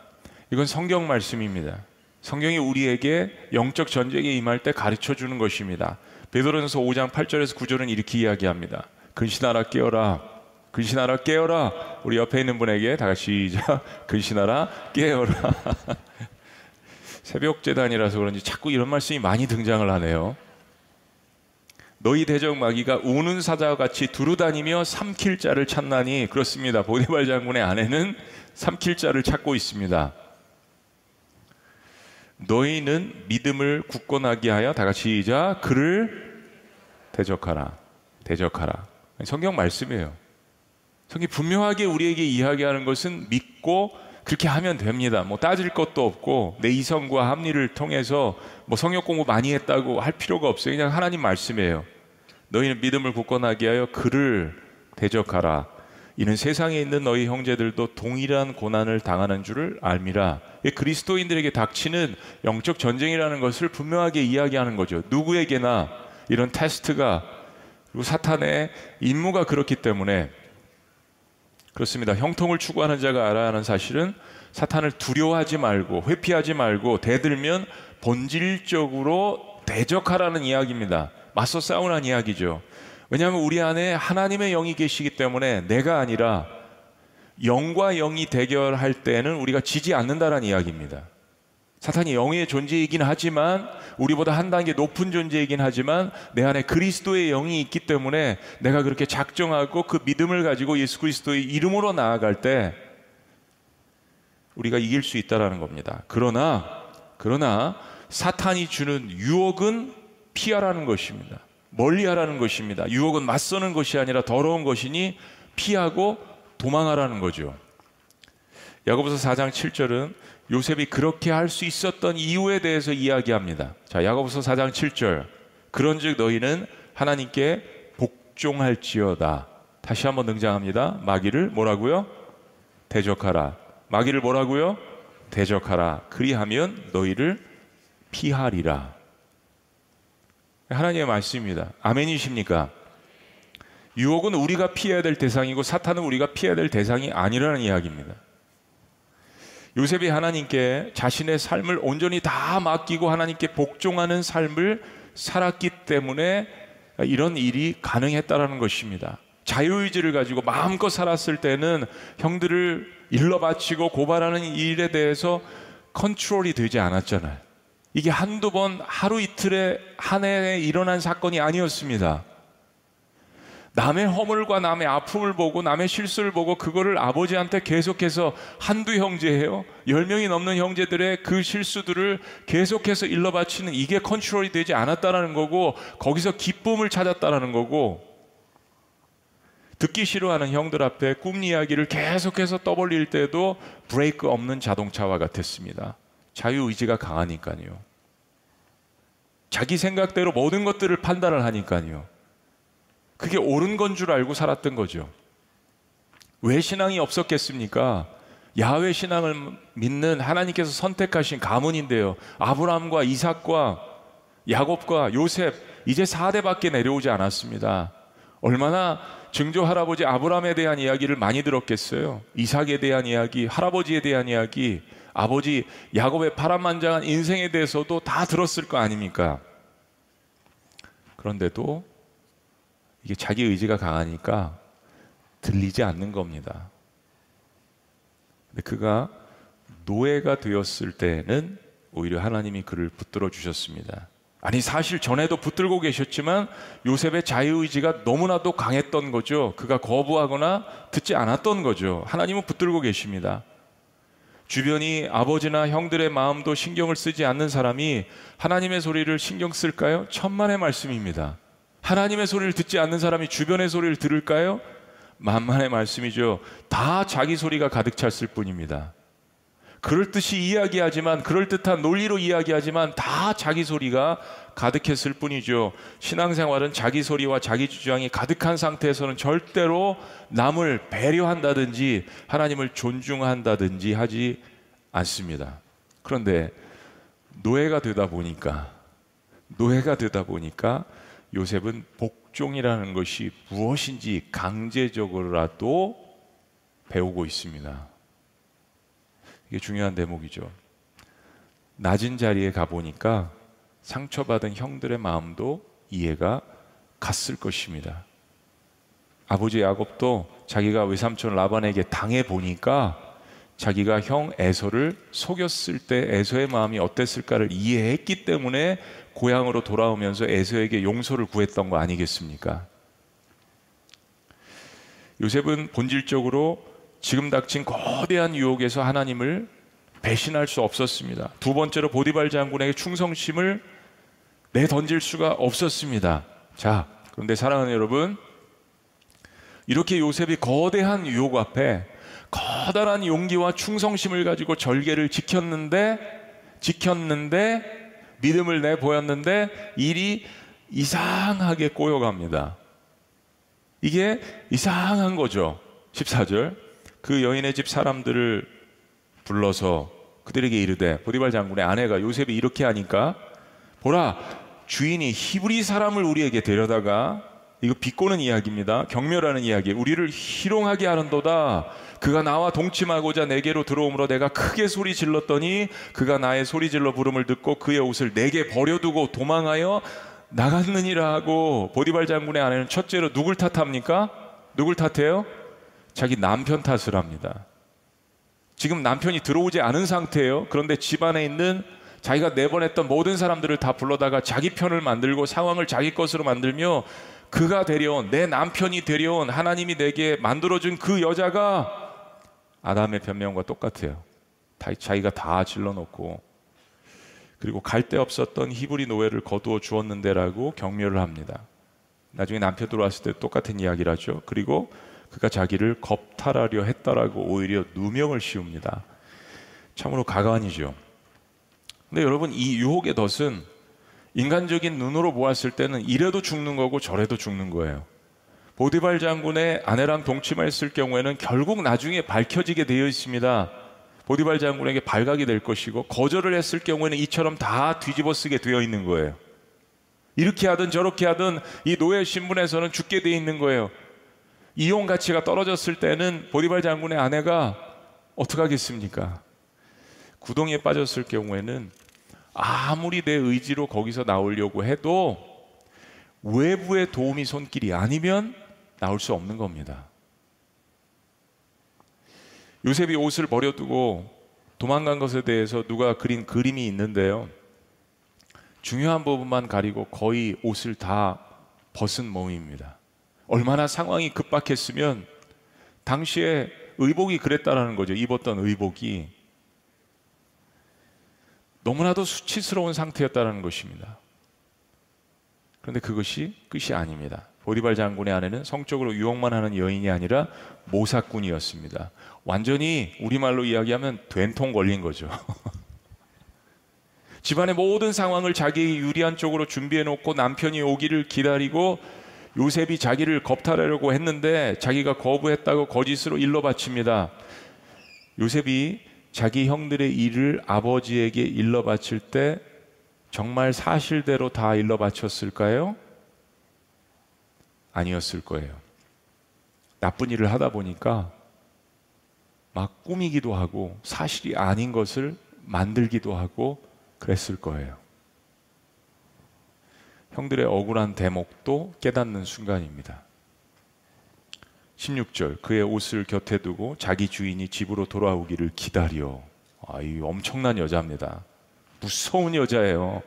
이건 성경 말씀입니다. 성경이 우리에게 영적 전쟁에 임할 때 가르쳐 주는 것입니다. 베드로전서 5장 8절에서 9절은 이렇게 이야기합니다. 근신하라 깨어라. 근신하라 깨어라. 우리 옆에 있는 분에게 다 같이 시작. 근신하라 깨어라. 새벽 재단이라서 그런지 자꾸 이런 말씀이 많이 등장을 하네요. 너희 대적 마귀가 우는 사자와 같이 두루다니며 삼킬 자를 찾나니 그렇습니다. 보디발 장군의 아내는 삼킬 자를 찾고 있습니다. 너희는 믿음을 굳건하게 하여 다 같이 시작 그를 대적하라 대적하라 성경 말씀이에요. 성경이 분명하게 우리에게 이야기하는 것은 믿고 그렇게 하면 됩니다. 뭐 따질 것도 없고 내 이성과 합리를 통해서 뭐 성역 공부 많이 했다고 할 필요가 없어요. 그냥 하나님 말씀이에요. 너희는 믿음을 굳건하게 하여 그를 대적하라. 이는 세상에 있는 너희 형제들도 동일한 고난을 당하는 줄을 알미라. 그리스도인들에게 닥치는 영적 전쟁이라는 것을 분명하게 이야기하는 거죠. 누구에게나 이런 테스트가 그리고 사탄의 임무가 그렇기 때문에 그렇습니다. 형통을 추구하는 자가 알아야 하는 사실은 사탄을 두려워하지 말고 회피하지 말고 대들면 본질적으로 대적하라는 이야기입니다. 맞서 싸우라는 이야기죠. 왜냐하면 우리 안에 하나님의 영이 계시기 때문에 내가 아니라 영과 영이 대결할 때는 우리가 지지 않는다는 이야기입니다. 사탄이 영의 존재이긴 하지만 우리보다 한 단계 높은 존재이긴 하지만 내 안에 그리스도의 영이 있기 때문에 내가 그렇게 작정하고 그 믿음을 가지고 예수 그리스도의 이름으로 나아갈 때 우리가 이길 수 있다라는 겁니다. 그러나 그러나 사탄이 주는 유혹은 피하라는 것입니다. 멀리하라는 것입니다. 유혹은 맞서는 것이 아니라 더러운 것이니 피하고 도망하라는 거죠. 야고보서 4장 7절은 요셉이 그렇게 할 수 있었던 이유에 대해서 이야기합니다. 자, 야고보서 4장 7절. 그런즉 너희는 하나님께 복종할지어다. 다시 한번 등장합니다. 마귀를 뭐라고요? 대적하라. 마귀를 뭐라고요? 대적하라. 그리하면 너희를 피하리라. 하나님의 말씀입니다. 아멘이십니까? 유혹은 우리가 피해야 될 대상이고 사탄은 우리가 피해야 될 대상이 아니라는 이야기입니다. 요셉이 하나님께 자신의 삶을 온전히 다 맡기고 하나님께 복종하는 삶을 살았기 때문에 이런 일이 가능했다라는 것입니다. 자유의지를 가지고 마음껏 살았을 때는 형들을 일러 바치고 고발하는 일에 대해서 컨트롤이 되지 않았잖아요. 이게 한두 번 하루 이틀에 한 해에 일어난 사건이 아니었습니다. 남의 허물과 남의 아픔을 보고 남의 실수를 보고 그거를 아버지한테 계속해서 한두 형제예요. 열 명이 넘는 형제들의 그 실수들을 계속해서 일러 바치는 이게 컨트롤이 되지 않았다라는 거고 거기서 기쁨을 찾았다라는 거고 듣기 싫어하는 형들 앞에 꿈 이야기를 계속해서 떠벌릴 때도 브레이크 없는 자동차와 같았습니다. 자유 의지가 강하니까요. 자기 생각대로 모든 것들을 판단을 하니까요. 그게 옳은 건 줄 알고 살았던 거죠. 왜 신앙이 없었겠습니까? 야훼 신앙을 믿는 하나님께서 선택하신 가문인데요. 아브라함과 이삭과 야곱과 요셉 이제 4대밖에 내려오지 않았습니다. 얼마나 증조 할아버지 아브라함에 대한 이야기를 많이 들었겠어요. 이삭에 대한 이야기, 할아버지에 대한 이야기, 아버지 야곱의 파란만장한 인생에 대해서도 다 들었을 거 아닙니까? 그런데도 이게 자기 의지가 강하니까 들리지 않는 겁니다. 근데 그가 노예가 되었을 때는 오히려 하나님이 그를 붙들어 주셨습니다. 아니 사실 전에도 붙들고 계셨지만 요셉의 자유의지가 너무나도 강했던 거죠. 그가 거부하거나 듣지 않았던 거죠. 하나님은 붙들고 계십니다. 주변이 아버지나 형들의 마음도 신경을 쓰지 않는 사람이 하나님의 소리를 신경 쓸까요? 천만의 말씀입니다. 하나님의 소리를 듣지 않는 사람이 주변의 소리를 들을까요? 만만의 말씀이죠. 다 자기 소리가 가득 찼을 뿐입니다. 그럴 듯이 이야기하지만 그럴 듯한 논리로 이야기하지만 다 자기 소리가 가득했을 뿐이죠. 신앙생활은 자기 소리와 자기 주장이 가득한 상태에서는 절대로 남을 배려한다든지 하나님을 존중한다든지 하지 않습니다. 그런데 노예가 되다 보니까 노예가 되다 보니까 요셉은 복종이라는 것이 무엇인지 강제적으로라도 배우고 있습니다. 이게 중요한 대목이죠. 낮은 자리에 가보니까 상처받은 형들의 마음도 이해가 갔을 것입니다. 아버지 야곱도 자기가 외삼촌 라반에게 당해 보니까 자기가 형 에서를 속였을 때 에서의 마음이 어땠을까를 이해했기 때문에 고향으로 돌아오면서 에서에게 용서를 구했던 거 아니겠습니까? 요셉은 본질적으로 지금 닥친 거대한 유혹에서 하나님을 배신할 수 없었습니다. 두 번째로 보디발 장군에게 충성심을 내던질 수가 없었습니다. 자, 그런데 사랑하는 여러분, 이렇게 요셉이 거대한 유혹 앞에 커다란 용기와 충성심을 가지고 절개를 지켰는데, 지켰는데, 믿음을 내 보였는데, 일이 이상하게 꼬여갑니다. 이게 이상한 거죠. 14절. 그 여인의 집 사람들을 불러서 그들에게 이르되 보디발 장군의 아내가 요셉이 이렇게 하니까 보라 주인이 히브리 사람을 우리에게 데려다가 이거 비꼬는 이야기입니다. 경멸하는 이야기. 우리를 희롱하게 하는도다. 그가 나와 동침하고자 내게로 들어오므로 내가 크게 소리 질렀더니 그가 나의 소리 질러 부름을 듣고 그의 옷을 내게 버려두고 도망하여 나갔느니라 하고 보디발 장군의 아내는 첫째로 누굴 탓합니까? 누굴 탓해요? 자기 남편 탓을 합니다. 지금 남편이 들어오지 않은 상태예요. 그런데 집안에 있는 자기가 내보냈던 모든 사람들을 다 불러다가 자기 편을 만들고 상황을 자기 것으로 만들며 그가 데려온 내 남편이 데려온 하나님이 내게 만들어준 그 여자가 아담의 변명과 똑같아요. 다, 자기가 다 질러놓고 그리고 갈 데 없었던 히브리 노예를 거두어 주었는데라고 경멸을 합니다. 나중에 남편 들어왔을 때 똑같은 이야기를 하죠. 그리고 그가 자기를 겁탈하려 했다라고 오히려 누명을 씌웁니다. 참으로 가관이죠. 근데 여러분 이 유혹의 덫은 인간적인 눈으로 보았을 때는 이래도 죽는 거고 저래도 죽는 거예요. 보디발 장군의 아내랑 동침했을 경우에는 결국 나중에 밝혀지게 되어 있습니다. 보디발 장군에게 발각이 될 것이고 거절을 했을 경우에는 이처럼 다 뒤집어 쓰게 되어 있는 거예요. 이렇게 하든 저렇게 하든 이 노예 신분에서는 죽게 되어 있는 거예요. 이용 가치가 떨어졌을 때는 보디발 장군의 아내가 어떻게 하겠습니까? 구덩이에 빠졌을 경우에는 아무리 내 의지로 거기서 나오려고 해도 외부의 도움이 손길이 아니면 나올 수 없는 겁니다. 요셉이 옷을 버려두고 도망간 것에 대해서 누가 그린 그림이 있는데요. 중요한 부분만 가리고 거의 옷을 다 벗은 몸입니다. 얼마나 상황이 급박했으면 당시에 의복이 그랬다라는 거죠. 입었던 의복이 너무나도 수치스러운 상태였다는 것입니다. 그런데 그것이 끝이 아닙니다. 보디발 장군의 아내는 성적으로 유혹만 하는 여인이 아니라 모사꾼이었습니다. 완전히 우리말로 이야기하면 된통 걸린 거죠. 집안의 모든 상황을 자기 유리한 쪽으로 준비해 놓고 남편이 오기를 기다리고 요셉이 자기를 겁탈하려고 했는데 자기가 거부했다고 거짓으로 일러 바칩니다. 요셉이 자기 형들의 일을 아버지에게 일러 바칠 때 정말 사실대로 다 일러 바쳤을까요? 아니었을 거예요. 나쁜 일을 하다 보니까 막 꾸미기도 하고 사실이 아닌 것을 만들기도 하고 그랬을 거예요. 형들의 억울한 대목도 깨닫는 순간입니다. 16절 그의 옷을 곁에 두고 자기 주인이 집으로 돌아오기를 기다려. 아, 이 엄청난 여자입니다. 무서운 여자예요.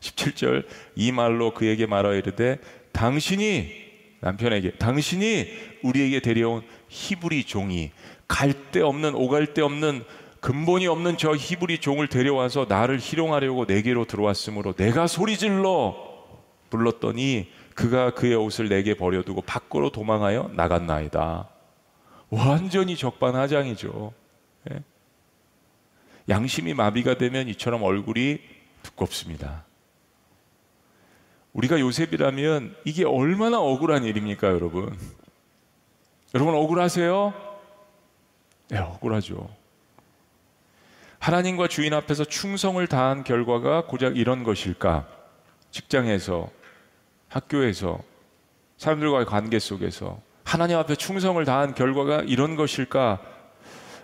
17절 이 말로 그에게 말하 이르되 당신이 남편에게 당신이 우리에게 데려온 히브리 종이 갈 데 없는 오갈 데 없는 근본이 없는 저 히브리 종을 데려와서 나를 희롱하려고 내게로 들어왔으므로 내가 소리질러 불렀더니 그가 그의 옷을 내게 버려두고 밖으로 도망하여 나갔나이다. 완전히 적반하장이죠. 예? 양심이 마비가 되면 이처럼 얼굴이 두껍습니다. 우리가 요셉이라면 이게 얼마나 억울한 일입니까, 여러분? 여러분 억울하세요? 네, 억울하죠. 하나님과 주인 앞에서 충성을 다한 결과가 고작 이런 것일까? 직장에서, 학교에서, 사람들과의 관계 속에서 하나님 앞에 충성을 다한 결과가 이런 것일까?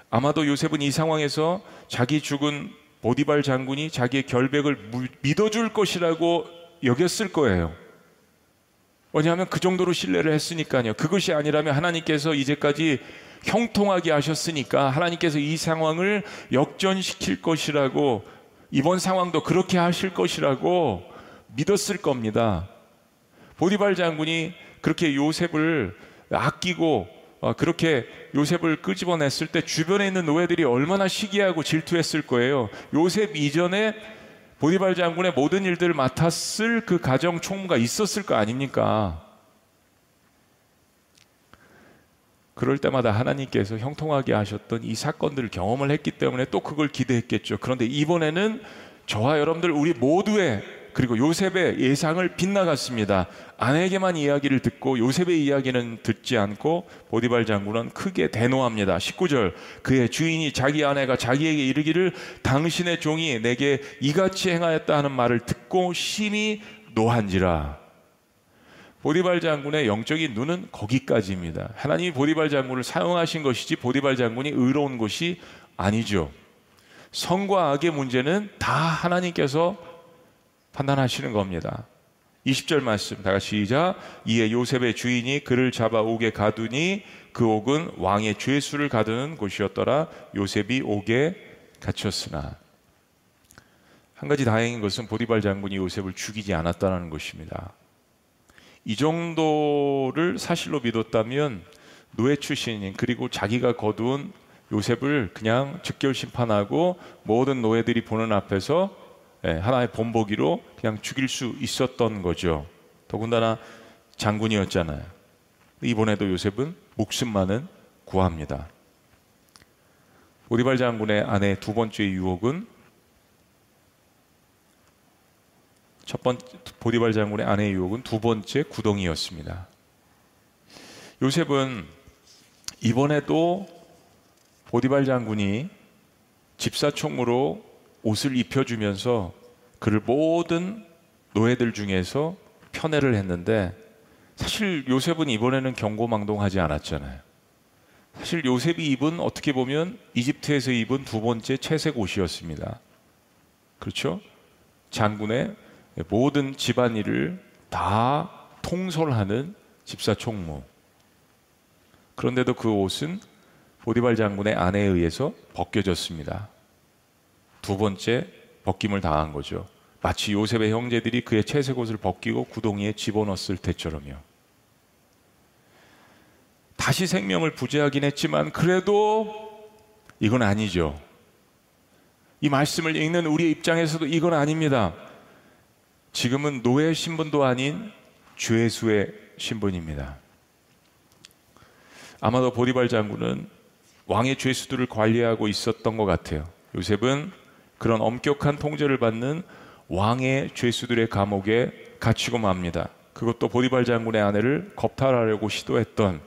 아마도 요셉은 이 상황에서 자기 죽은 보디발 장군이 자기의 결백을 믿어줄 것이라고 여겼을 거예요. 왜냐하면 그 정도로 신뢰를 했으니까요. 그것이 아니라면 하나님께서 이제까지 형통하게 하셨으니까 하나님께서 이 상황을 역전시킬 것이라고 이번 상황도 그렇게 하실 것이라고 믿었을 겁니다. 보디발 장군이 그렇게 요셉을 아끼고 어, 그렇게 요셉을 끄집어냈을 때 주변에 있는 노예들이 얼마나 시기하고 질투했을 거예요. 요셉 이전에 보디발 장군의 모든 일들을 맡았을 그 가정 총무가 있었을 거 아닙니까? 그럴 때마다 하나님께서 형통하게 하셨던 이 사건들을 경험을 했기 때문에 또 그걸 기대했겠죠. 그런데 이번에는 저와 여러분들 우리 모두의 그리고 요셉의 예상을 빗나갔습니다. 아내에게만 이야기를 듣고 요셉의 이야기는 듣지 않고 보디발 장군은 크게 대노합니다. 19절 그의 주인이 자기 아내가 자기에게 이르기를 당신의 종이 내게 이같이 행하였다 하는 말을 듣고 심히 노한지라. 보디발 장군의 영적인 눈은 거기까지입니다. 하나님이 보디발 장군을 사용하신 것이지 보디발 장군이 의로운 것이 아니죠. 성과 악의 문제는 다 하나님께서 판단하시는 겁니다. 20절 말씀 다 같이 시작. 이에 요셉의 주인이 그를 잡아 옥에 가두니 그 옥은 왕의 죄수를 가두는 곳이었더라. 요셉이 옥에 갇혔으나 한 가지 다행인 것은 보디발 장군이 요셉을 죽이지 않았다는 것입니다. 이 정도를 사실로 믿었다면 노예 출신인 그리고 자기가 거두은 요셉을 그냥 즉결 심판하고 모든 노예들이 보는 앞에서 예, 하나의 본보기로 그냥 죽일 수 있었던 거죠. 더군다나 장군이었잖아요. 이번에도 요셉은 목숨만은 구합니다. 오디발 장군의 아내 두 번째 유혹은 첫 번째 보디발 장군의 아내의 유혹은 두 번째 구덩이였습니다. 요셉은 이번에도 보디발 장군이 집사총무로 옷을 입혀주면서 그를 모든 노예들 중에서 편애를 했는데 사실 요셉은 이번에는 경고망동하지 않았잖아요. 사실 요셉이 입은 어떻게 보면 이집트에서 입은 두 번째 채색 옷이었습니다. 그렇죠? 장군의 모든 집안일을 다 통솔하는 집사 총무. 그런데도 그 옷은 보디발 장군의 아내에 의해서 벗겨졌습니다. 두 번째 벗김을 당한 거죠. 마치 요셉의 형제들이 그의 채색 옷을 벗기고 구덩이에 집어넣었을 때처럼요. 다시 생명을 부재하긴 했지만 그래도 이건 아니죠. 이 말씀을 읽는 우리의 입장에서도 이건 아닙니다. 지금은 노예 신분도 아닌 죄수의 신분입니다. 아마도 보디발 장군은 왕의 죄수들을 관리하고 있었던 것 같아요. 요셉은 그런 엄격한 통제를 받는 왕의 죄수들의 감옥에 갇히고 맙니다. 그것도 보디발 장군의 아내를 겁탈하려고 시도했던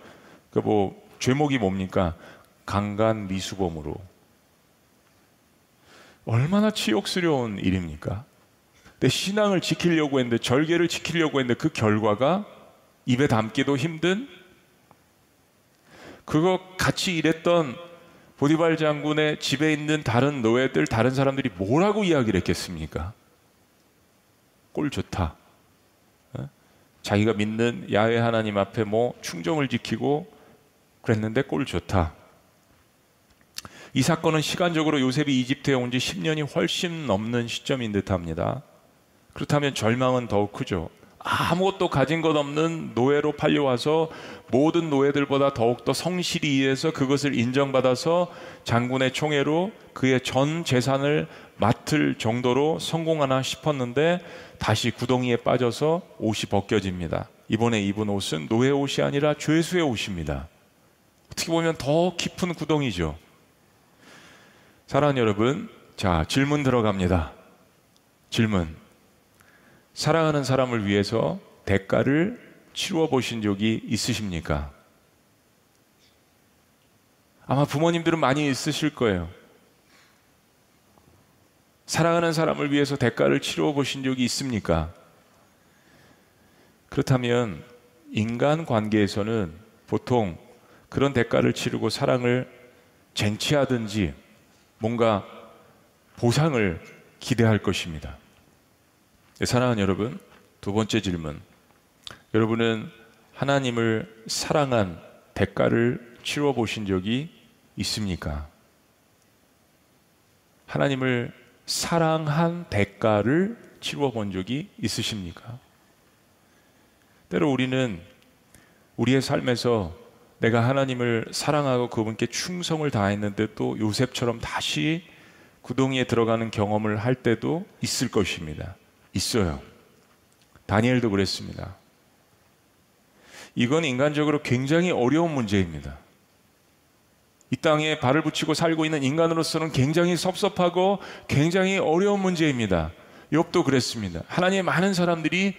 그 뭐 죄목이 뭡니까? 강간 미수범으로 얼마나 치욕스러운 일입니까? 내 신앙을 지키려고 했는데 절개를 지키려고 했는데 그 결과가 입에 담기도 힘든 그거 같이 일했던 보디발 장군의 집에 있는 다른 노예들, 다른 사람들이 뭐라고 이야기를 했겠습니까? 꼴 좋다. 어? 자기가 믿는 야외 하나님 앞에 뭐 충정을 지키고 그랬는데 꼴 좋다. 이 사건은 시간적으로 요셉이 이집트에 온 지 10년이 훨씬 넘는 시점인 듯 합니다. 그렇다면 절망은 더욱 크죠. 아무것도 가진 것 없는 노예로 팔려와서 모든 노예들보다 더욱더 성실히 일해서 그것을 인정받아서 장군의 총애로 그의 전 재산을 맡을 정도로 성공하나 싶었는데 다시 구덩이에 빠져서 옷이 벗겨집니다. 이번에 입은 옷은 노예 옷이 아니라 죄수의 옷입니다. 어떻게 보면 더 깊은 구덩이죠. 사랑하는 여러분, 자, 질문 들어갑니다. 질문. 사랑하는 사람을 위해서 대가를 치루어 보신 적이 있으십니까? 아마 부모님들은 많이 있으실 거예요. 사랑하는 사람을 위해서 대가를 치루어 보신 적이 있습니까? 그렇다면 인간 관계에서는 보통 그런 대가를 치르고 사랑을 쟁취하든지 뭔가 보상을 기대할 것입니다. 네, 사랑하는 여러분, 두 번째 질문. 여러분은 하나님을 사랑한 대가를 치러 보신 적이 있습니까? 하나님을 사랑한 대가를 치러 본 적이 있으십니까? 때로 우리는 우리의 삶에서 내가 하나님을 사랑하고 그분께 충성을 다했는데 또 요셉처럼 다시 구덩이에 들어가는 경험을 할 때도 있을 것입니다. 있어요. 다니엘도 그랬습니다. 이건 인간적으로 굉장히 어려운 문제입니다. 이 땅에 발을 붙이고 살고 있는 인간으로서는 굉장히 섭섭하고 굉장히 어려운 문제입니다. 욥도 그랬습니다. 하나님의 많은 사람들이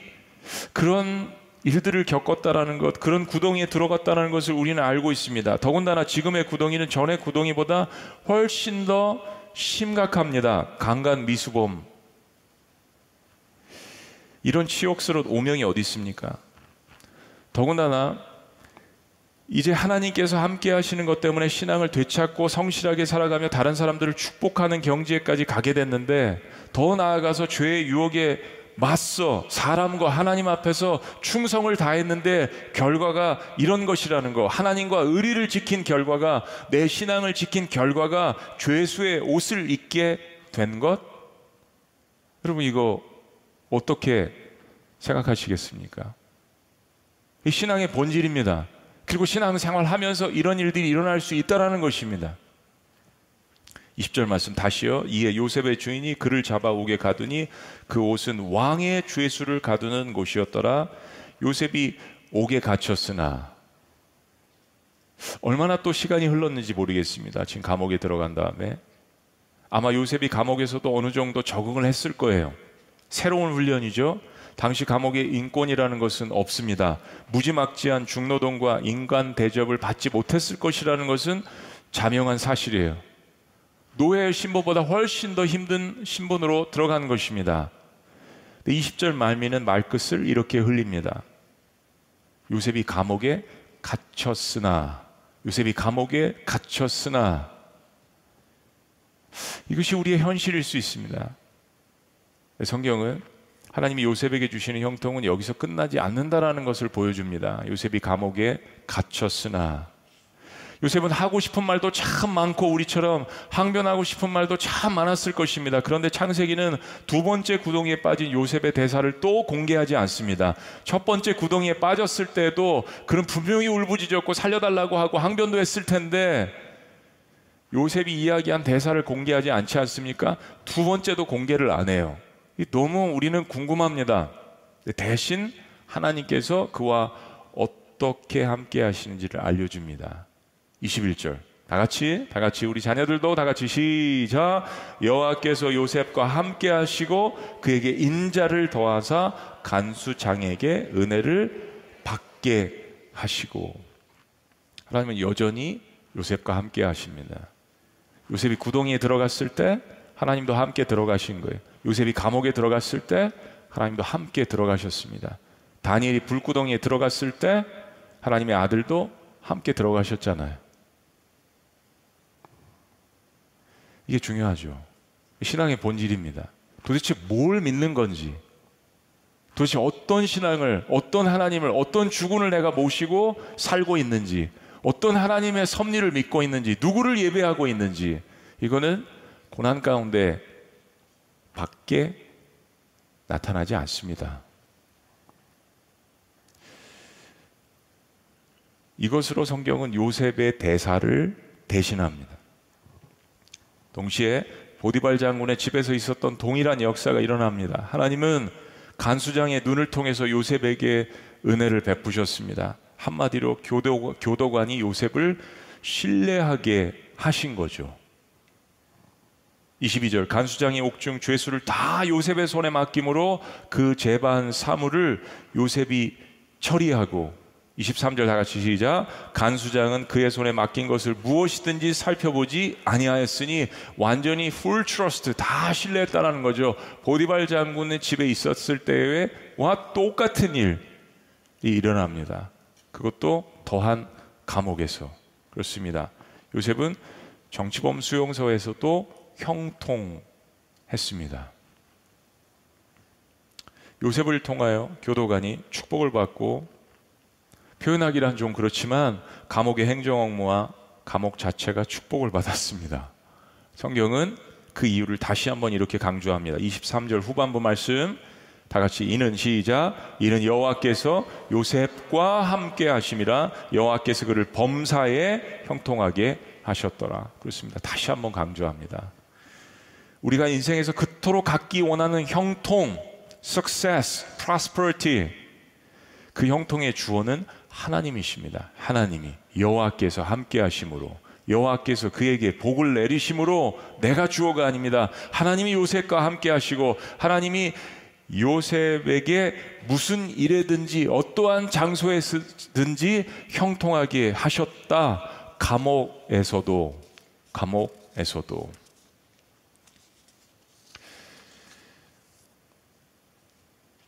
그런 일들을 겪었다라는 것, 그런 구덩이에 들어갔다는 것을 우리는 알고 있습니다. 더군다나 지금의 구덩이는 전의 구덩이보다 훨씬 더 심각합니다. 강간 미수범. 이런 치욕스러운 오명이 어디 있습니까? 더군다나 이제 하나님께서 함께 하시는 것 때문에 신앙을 되찾고 성실하게 살아가며 다른 사람들을 축복하는 경지에까지 가게 됐는데 더 나아가서 죄의 유혹에 맞서 사람과 하나님 앞에서 충성을 다했는데 결과가 이런 것이라는 거. 하나님과 의리를 지킨 결과가 내 신앙을 지킨 결과가 죄수의 옷을 입게 된 것? 여러분 이거 어떻게 생각하시겠습니까? 이 신앙의 본질입니다. 그리고 신앙생활 하면서 이런 일들이 일어날 수 있다라는 것입니다. 20절 말씀 다시요. 이에 요셉의 주인이 그를 잡아오게 가두니 그 옷은 왕의 죄수를 가두는 곳이었더라. 요셉이 옥에 갇혔으나 얼마나 또 시간이 흘렀는지 모르겠습니다. 지금 감옥에 들어간 다음에 아마 요셉이 감옥에서도 어느 정도 적응을 했을 거예요. 새로운 훈련이죠. 당시 감옥에 인권이라는 것은 없습니다. 무지막지한 중노동과 인간 대접을 받지 못했을 것이라는 것은 자명한 사실이에요. 노예의 신분보다 훨씬 더 힘든 신분으로 들어간 것입니다. 20절 말미는 말끝을 이렇게 흘립니다. 요셉이 감옥에 갇혔으나 요셉이 감옥에 갇혔으나 이것이 우리의 현실일 수 있습니다. 성경은 하나님이 요셉에게 주시는 형통은 여기서 끝나지 않는다라는 것을 보여줍니다. 요셉이 감옥에 갇혔으나 요셉은 하고 싶은 말도 참 많고 우리처럼 항변하고 싶은 말도 참 많았을 것입니다. 그런데 창세기는 두 번째 구덩이에 빠진 요셉의 대사를 또 공개하지 않습니다. 첫 번째 구덩이에 빠졌을 때도 그는 분명히 울부짖었고 살려달라고 하고 항변도 했을 텐데 요셉이 이야기한 대사를 공개하지 않지 않습니까? 두 번째도 공개를 안 해요. 너무 우리는 궁금합니다. 대신 하나님께서 그와 어떻게 함께 하시는지를 알려줍니다. 21절. 다 같이, 다 같이 우리 자녀들도 다 같이 시작. 여호와께서 요셉과 함께 하시고 그에게 인자를 더하사 간수장에게 은혜를 받게 하시고 하나님은 여전히 요셉과 함께 하십니다. 요셉이 구덩이에 들어갔을 때 하나님도 함께 들어가신 거예요. 요셉이 감옥에 들어갔을 때 하나님도 함께 들어가셨습니다. 다니엘이 불구덩이에 들어갔을 때 하나님의 아들도 함께 들어가셨잖아요. 이게 중요하죠. 신앙의 본질입니다. 도대체 뭘 믿는 건지, 도대체 어떤 신앙을, 어떤 하나님을, 어떤 주군을 내가 모시고 살고 있는지, 어떤 하나님의 섭리를 믿고 있는지, 누구를 예배하고 있는지, 이거는 고난 가운데 밖에 나타나지 않습니다. 이것으로 성경은 요셉의 대사를 대신합니다. 동시에 보디발 장군의 집에서 있었던 동일한 역사가 일어납니다. 하나님은 간수장의 눈을 통해서 요셉에게 은혜를 베푸셨습니다. 한마디로 교도, 교도관이 요셉을 신뢰하게 하신 거죠. 22절 간수장이 옥중 죄수를 다 요셉의 손에 맡김으로 그 제반 사무를 요셉이 처리하고 23절 다 같이 시작. 간수장은 그의 손에 맡긴 것을 무엇이든지 살펴보지 아니하였으니 완전히 full trust 다 신뢰했다라는 거죠. 보디발 장군의 집에 있었을 때와 똑같은 일이 일어납니다. 그것도 더한 감옥에서 그렇습니다. 요셉은 정치범 수용소에서도 형통했습니다. 요셉을 통하여 교도관이 축복을 받고 표현하기란 좀 그렇지만 감옥의 행정 업무와 감옥 자체가 축복을 받았습니다. 성경은 그 이유를 다시 한번 이렇게 강조합니다. 23절 후반부 말씀 다 같이 이는 시작 이는 여호와께서 요셉과 함께 하심이라 여호와께서 그를 범사에 형통하게 하셨더라. 그렇습니다. 다시 한번 강조합니다. 우리가 인생에서 그토록 갖기 원하는 형통, success, prosperity 그 형통의 주어는 하나님이십니다. 하나님이 여호와께서 함께 하심으로 여호와께서 그에게 복을 내리심으로 내가 주어가 아닙니다. 하나님이 요셉과 함께 하시고 하나님이 요셉에게 무슨 일에든지 어떠한 장소에든지 형통하게 하셨다. 감옥에서도 감옥에서도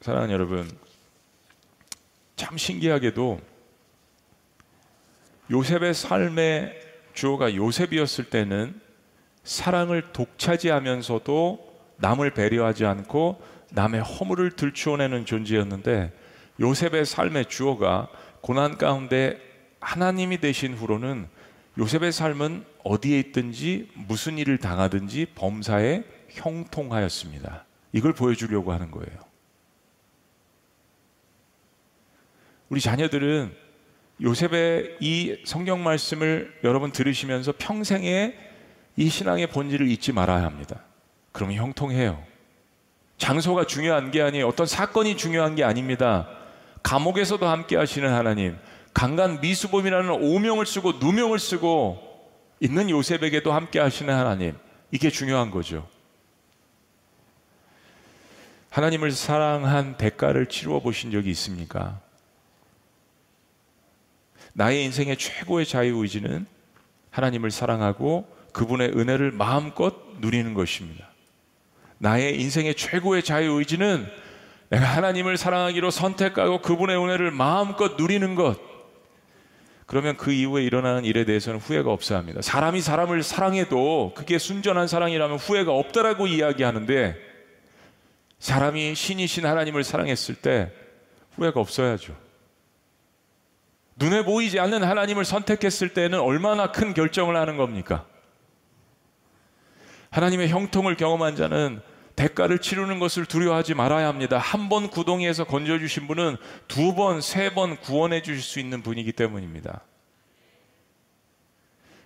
사랑하는 여러분 참 신기하게도 요셉의 삶의 주어가 요셉이었을 때는 사랑을 독차지하면서도 남을 배려하지 않고 남의 허물을 들추어내는 존재였는데 요셉의 삶의 주어가 고난 가운데 하나님이 되신 후로는 요셉의 삶은 어디에 있든지 무슨 일을 당하든지 범사에 형통하였습니다. 이걸 보여주려고 하는 거예요. 우리 자녀들은 요셉의 이 성경 말씀을 여러분 들으시면서 평생에 이 신앙의 본질을 잊지 말아야 합니다. 그러면 형통해요. 장소가 중요한 게 아니에요. 어떤 사건이 중요한 게 아닙니다. 감옥에서도 함께 하시는 하나님, 강간 미수범이라는 오명을 쓰고 누명을 쓰고 있는 요셉에게도 함께 하시는 하나님. 이게 중요한 거죠. 하나님을 사랑한 대가를 치루어 보신 적이 있습니까? 나의 인생의 최고의 자유의지는 하나님을 사랑하고 그분의 은혜를 마음껏 누리는 것입니다. 나의 인생의 최고의 자유의지는 내가 하나님을 사랑하기로 선택하고 그분의 은혜를 마음껏 누리는 것. 그러면 그 이후에 일어나는 일에 대해서는 후회가 없어 합니다. 사람이 사람을 사랑해도 그게 순전한 사랑이라면 후회가 없다라고 이야기하는데 사람이 신이신 하나님을 사랑했을 때 후회가 없어야죠. 눈에 보이지 않는 하나님을 선택했을 때는 얼마나 큰 결정을 하는 겁니까? 하나님의 형통을 경험한 자는 대가를 치르는 것을 두려워하지 말아야 합니다. 한 번 구덩이에서 건져주신 분은 두 번, 세 번 구원해 주실 수 있는 분이기 때문입니다.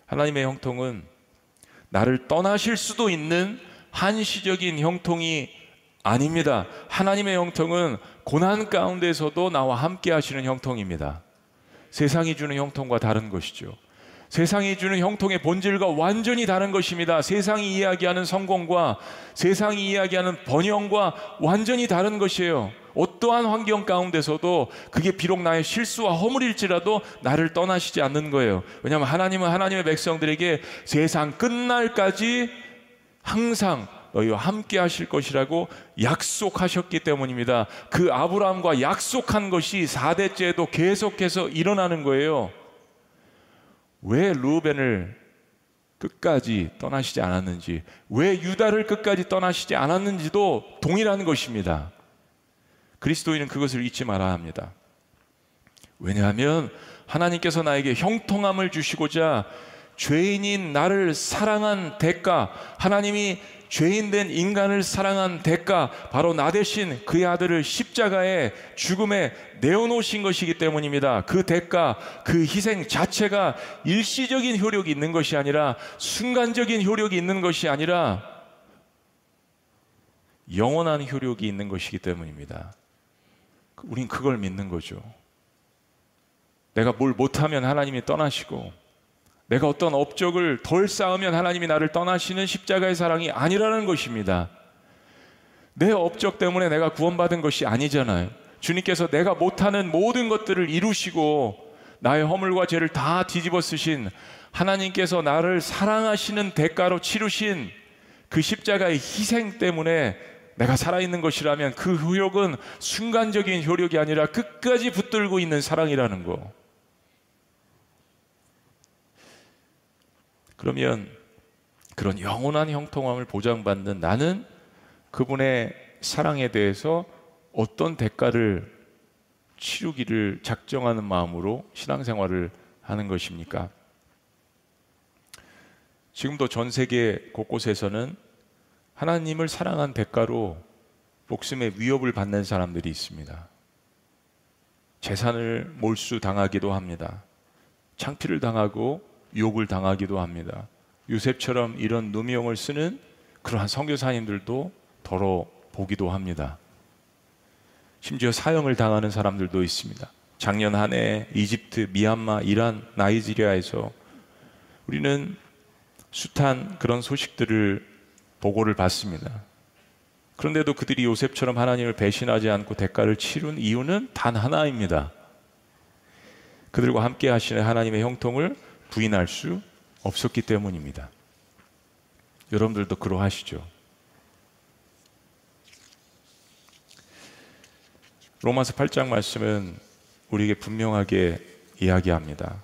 하나님의 형통은 나를 떠나실 수도 있는 한시적인 형통이 아닙니다. 하나님의 형통은 고난 가운데서도 나와 함께 하시는 형통입니다. 세상이 주는 형통과 다른 것이죠. 세상이 주는 형통의 본질과 완전히 다른 것입니다. 세상이 이야기하는 성공과 세상이 이야기하는 번영과 완전히 다른 것이에요. 어떠한 환경 가운데서도 그게 비록 나의 실수와 허물일지라도 나를 떠나시지 않는 거예요. 왜냐하면 하나님은 하나님의 백성들에게 세상 끝날까지 항상 너희와 함께 하실 것이라고 약속하셨기 때문입니다. 그 아브라함과 약속한 것이 4대째에도 계속해서 일어나는 거예요. 왜 루벤을 끝까지 떠나시지 않았는지, 왜 유다를 끝까지 떠나시지 않았는지도 동일한 것입니다. 그리스도인은 그것을 잊지 말아야 합니다. 왜냐하면 하나님께서 나에게 형통함을 주시고자 죄인인 나를 사랑한 대가, 하나님이 죄인된 인간을 사랑한 대가 바로 나 대신 그의 아들을 십자가에 죽음에 내어놓으신 것이기 때문입니다. 그 대가, 그 희생 자체가 일시적인 효력이 있는 것이 아니라 순간적인 효력이 있는 것이 아니라 영원한 효력이 있는 것이기 때문입니다. 우린 그걸 믿는 거죠. 내가 뭘 못하면 하나님이 떠나시고 내가 어떤 업적을 덜 쌓으면 하나님이 나를 떠나시는 십자가의 사랑이 아니라는 것입니다. 내 업적 때문에 내가 구원받은 것이 아니잖아요. 주님께서 내가 못하는 모든 것들을 이루시고 나의 허물과 죄를 다 뒤집어 쓰신 하나님께서 나를 사랑하시는 대가로 치르신 그 십자가의 희생 때문에 내가 살아있는 것이라면 그 효력은 순간적인 효력이 아니라 끝까지 붙들고 있는 사랑이라는 거. 그러면 그런 영원한 형통함을 보장받는 나는 그분의 사랑에 대해서 어떤 대가를 치르기를 작정하는 마음으로 신앙생활을 하는 것입니까? 지금도 전 세계 곳곳에서는 하나님을 사랑한 대가로 목숨의 위협을 받는 사람들이 있습니다. 재산을 몰수 당하기도 합니다. 창피를 당하고 욕을 당하기도 합니다. 요셉처럼 이런 누명을 쓰는 그러한 선교사님들도 더러 보기도 합니다. 심지어 사형을 당하는 사람들도 있습니다. 작년 한 해 이집트, 미얀마, 이란, 나이지리아에서 우리는 숱한 그런 소식들을 보고를 받습니다. 그런데도 그들이 요셉처럼 하나님을 배신하지 않고 대가를 치른 이유는 단 하나입니다. 그들과 함께 하시는 하나님의 형통을 부인할 수 없었기 때문입니다. 여러분들도 그러하시죠. 로마서 8장 말씀은 우리에게 분명하게 이야기합니다.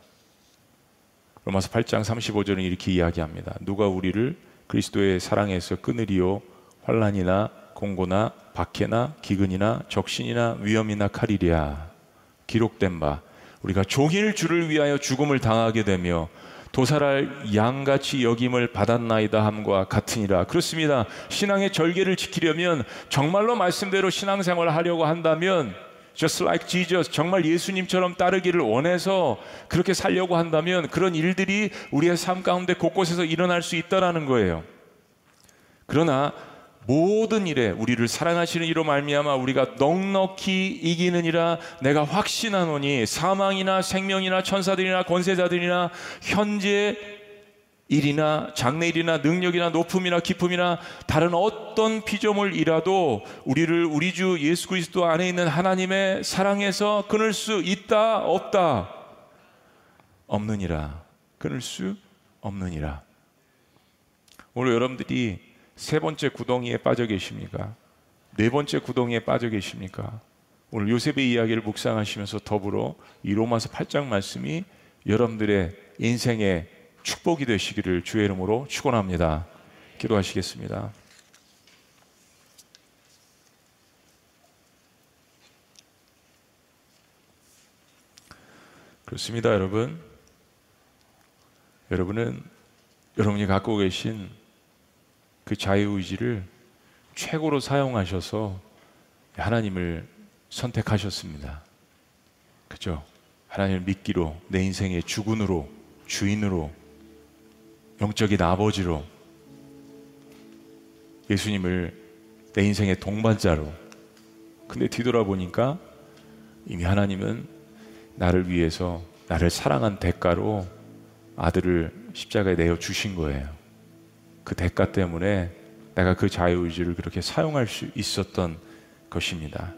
로마서 8장 35절은 이렇게 이야기합니다. 누가 우리를 그리스도의 사랑에서 끊으리요 환란이나 공고나 박해나 기근이나 적신이나 위험이나 칼이랴 기록된 바 우리가 종일 주를 위하여 죽음을 당하게 되며 도살할 양같이 여김을 받았나이다 함과 같으니라. 그렇습니다. 신앙의 절개를 지키려면 정말로 말씀대로 신앙생활을 하려고 한다면 just like Jesus 정말 예수님처럼 따르기를 원해서 그렇게 살려고 한다면 그런 일들이 우리의 삶 가운데 곳곳에서 일어날 수 있다라는 거예요. 그러나 모든 일에 우리를 사랑하시는 이로 말미암아 우리가 넉넉히 이기는이라 내가 확신하노니 사망이나 생명이나 천사들이나 권세자들이나 현재 일이나 장래일이나 능력이나 높음이나 기쁨이나 다른 어떤 피조물이라도 우리를 우리 주 예수 그리스도 안에 있는 하나님의 사랑에서 끊을 수 있다 없다. 없느니라. 끊을 수 없느니라. 오늘 여러분들이 세 번째 구덩이에 빠져 계십니까? 네 번째 구덩이에 빠져 계십니까? 오늘 요셉의 이야기를 묵상하시면서 더불어 이 로마서 8장 말씀이 여러분들의 인생의 축복이 되시기를 주의 이름으로 축원합니다. 기도하시겠습니다. 그렇습니다, 여러분. 여러분은 여러분이 갖고 계신 그 자유의지를 최고로 사용하셔서 하나님을 선택하셨습니다. 그죠? 하나님을 믿기로, 내 인생의 주군으로, 주인으로, 영적인 아버지로, 예수님을 내 인생의 동반자로. 근데 뒤돌아보니까 이미 하나님은 나를 위해서 나를 사랑한 대가로 아들을 십자가에 내어 주신 거예요. 그 대가 때문에 내가 그 자유의지를 그렇게 사용할 수 있었던 것입니다.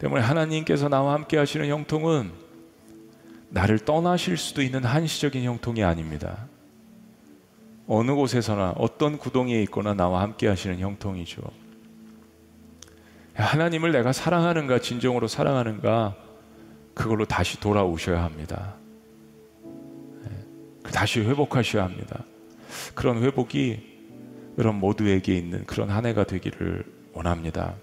때문에 하나님께서 나와 함께 하시는 형통은 나를 떠나실 수도 있는 한시적인 형통이 아닙니다. 어느 곳에서나 어떤 구덩이에 있거나 나와 함께 하시는 형통이죠. 하나님을 내가 사랑하는가, 진정으로 사랑하는가, 그걸로 다시 돌아오셔야 합니다. 네. 다시 회복하셔야 합니다. 그런 회복이 여러분 모두에게 있는 그런 한 해가 되기를 원합니다.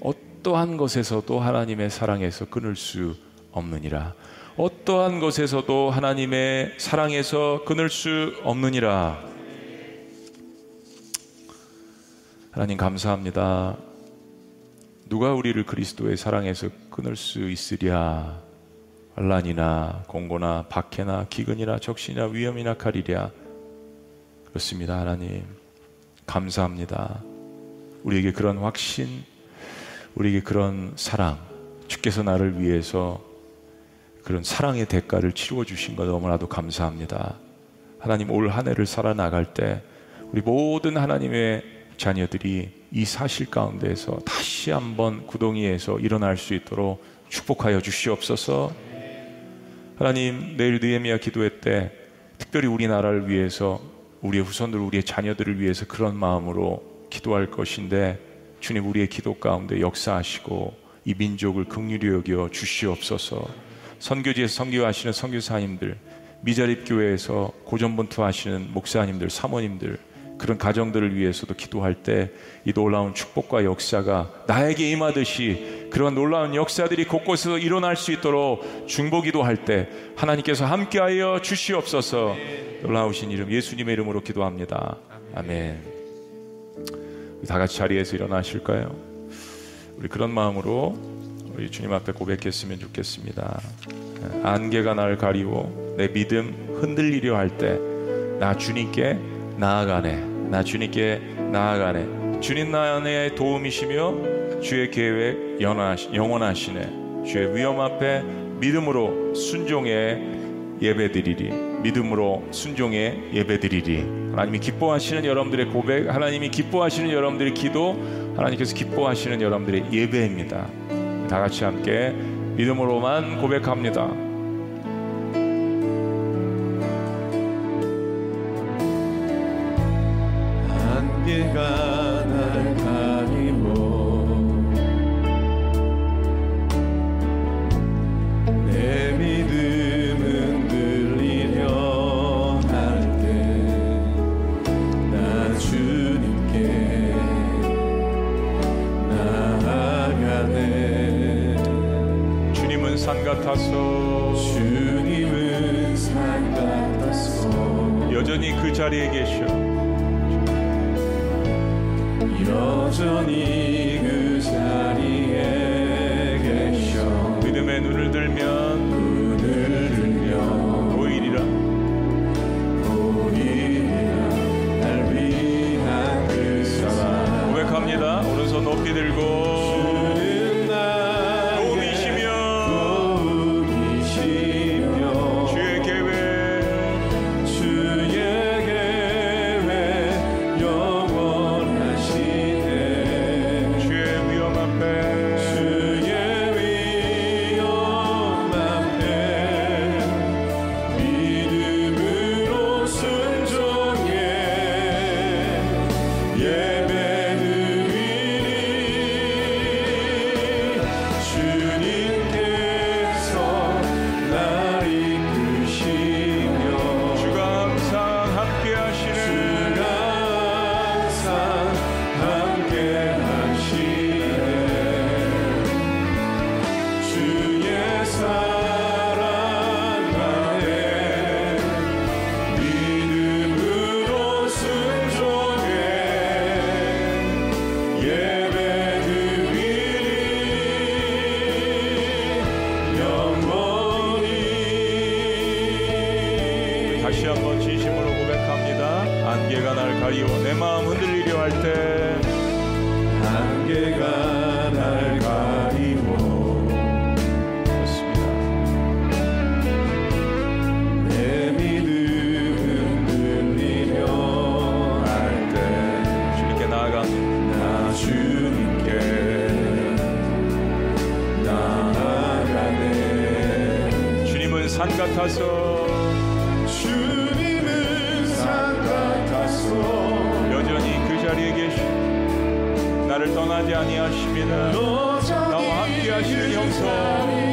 어떠한 것에서도 하나님의 사랑에서 끊을 수 없느니라. 어떠한 것에서도 하나님의 사랑에서 끊을 수 없느니라. 하나님 감사합니다. 누가 우리를 그리스도의 사랑에서 끊을 수 있으랴? 환란이나 공고나 박해나 기근이나 적시나 위험이나 칼이랴. 그렇습니다, 하나님. 감사합니다. 우리에게 그런 확신, 우리에게 그런 사랑, 주께서 나를 위해서 그런 사랑의 대가를 치루어 주신 것 너무나도 감사합니다. 하나님 올 한 해를 살아나갈 때 우리 모든 하나님의 자녀들이 이 사실 가운데에서 다시 한번 구덩이에서 일어날 수 있도록 축복하여 주시옵소서. 하나님 내일 느헤미야 기도회 때 특별히 우리나라를 위해서 우리의 후손들, 우리의 자녀들을 위해서 그런 마음으로 기도할 것인데 주님 우리의 기도 가운데 역사하시고 이 민족을 극률히 여겨 주시옵소서. 선교지에서 선교하시는 선교사님들, 미자립 교회에서 고전분투하시는 목사님들, 사모님들 그런 가정들을 위해서도 기도할 때 이 놀라운 축복과 역사가 나에게 임하듯이 그런 놀라운 역사들이 곳곳에서 일어날 수 있도록 중보기도 할 때 하나님께서 함께하여 주시옵소서. 놀라우신 이름 예수님의 이름으로 기도합니다. 아멘. 다 같이 자리에서 일어나실까요? 우리 그런 마음으로 우리 주님 앞에 고백했으면 좋겠습니다. 안개가 날 가리워 내 믿음 흔들리려 할 때 나 주님께 나아가네. 나 주님께 나아가네. 주님 나 안에 도움이시며 주의 계획 영원하시네. 주의 위험 앞에 믿음으로 순종해 예배드리리. 믿음으로 순종해 예배드리리. 하나님이 기뻐하시는 여러분들의 고백, 하나님이 기뻐하시는 여러분들의 기도, 하나님께서 기뻐하시는 여러분들의 예배입니다. 다 같이 함께 믿음으로만 고백합니다. 떠나지 아니하십니다. 나와 함께 하시는 형성